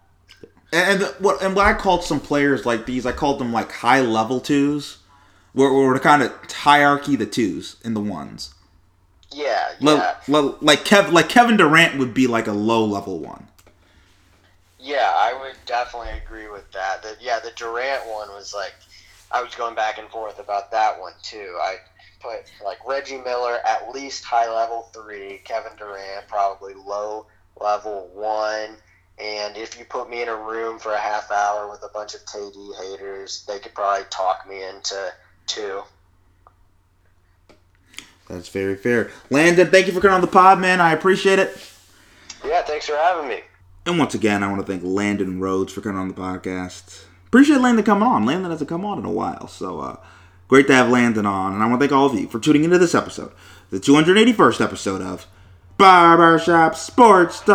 And, and what and what I called some players like these, I called them like high level twos, where the kind of hierarchy the twos and the ones. Yeah, yeah. lo- like Kev, like Kevin Durant would be like a low level one. Yeah, I would definitely agree with that. That yeah, the Durant one was like I was going back and forth about that one too. I put like Reggie Miller at least high level three, Kevin Durant probably low level one, and if you put me in a room for a half hour with a bunch of KD haters, they could probably talk me into two. That's very fair. Landon, thank you for coming on the pod, man. I appreciate it. Yeah, thanks for having me. And once again, I want to thank Landon Rhodes for coming on the podcast. Appreciate Landon coming on. Landon hasn't come on in a while, so uh, great to have Landon on. And I want to thank all of you for tuning into this episode, the 281st episode of Barbershop Sports Talk.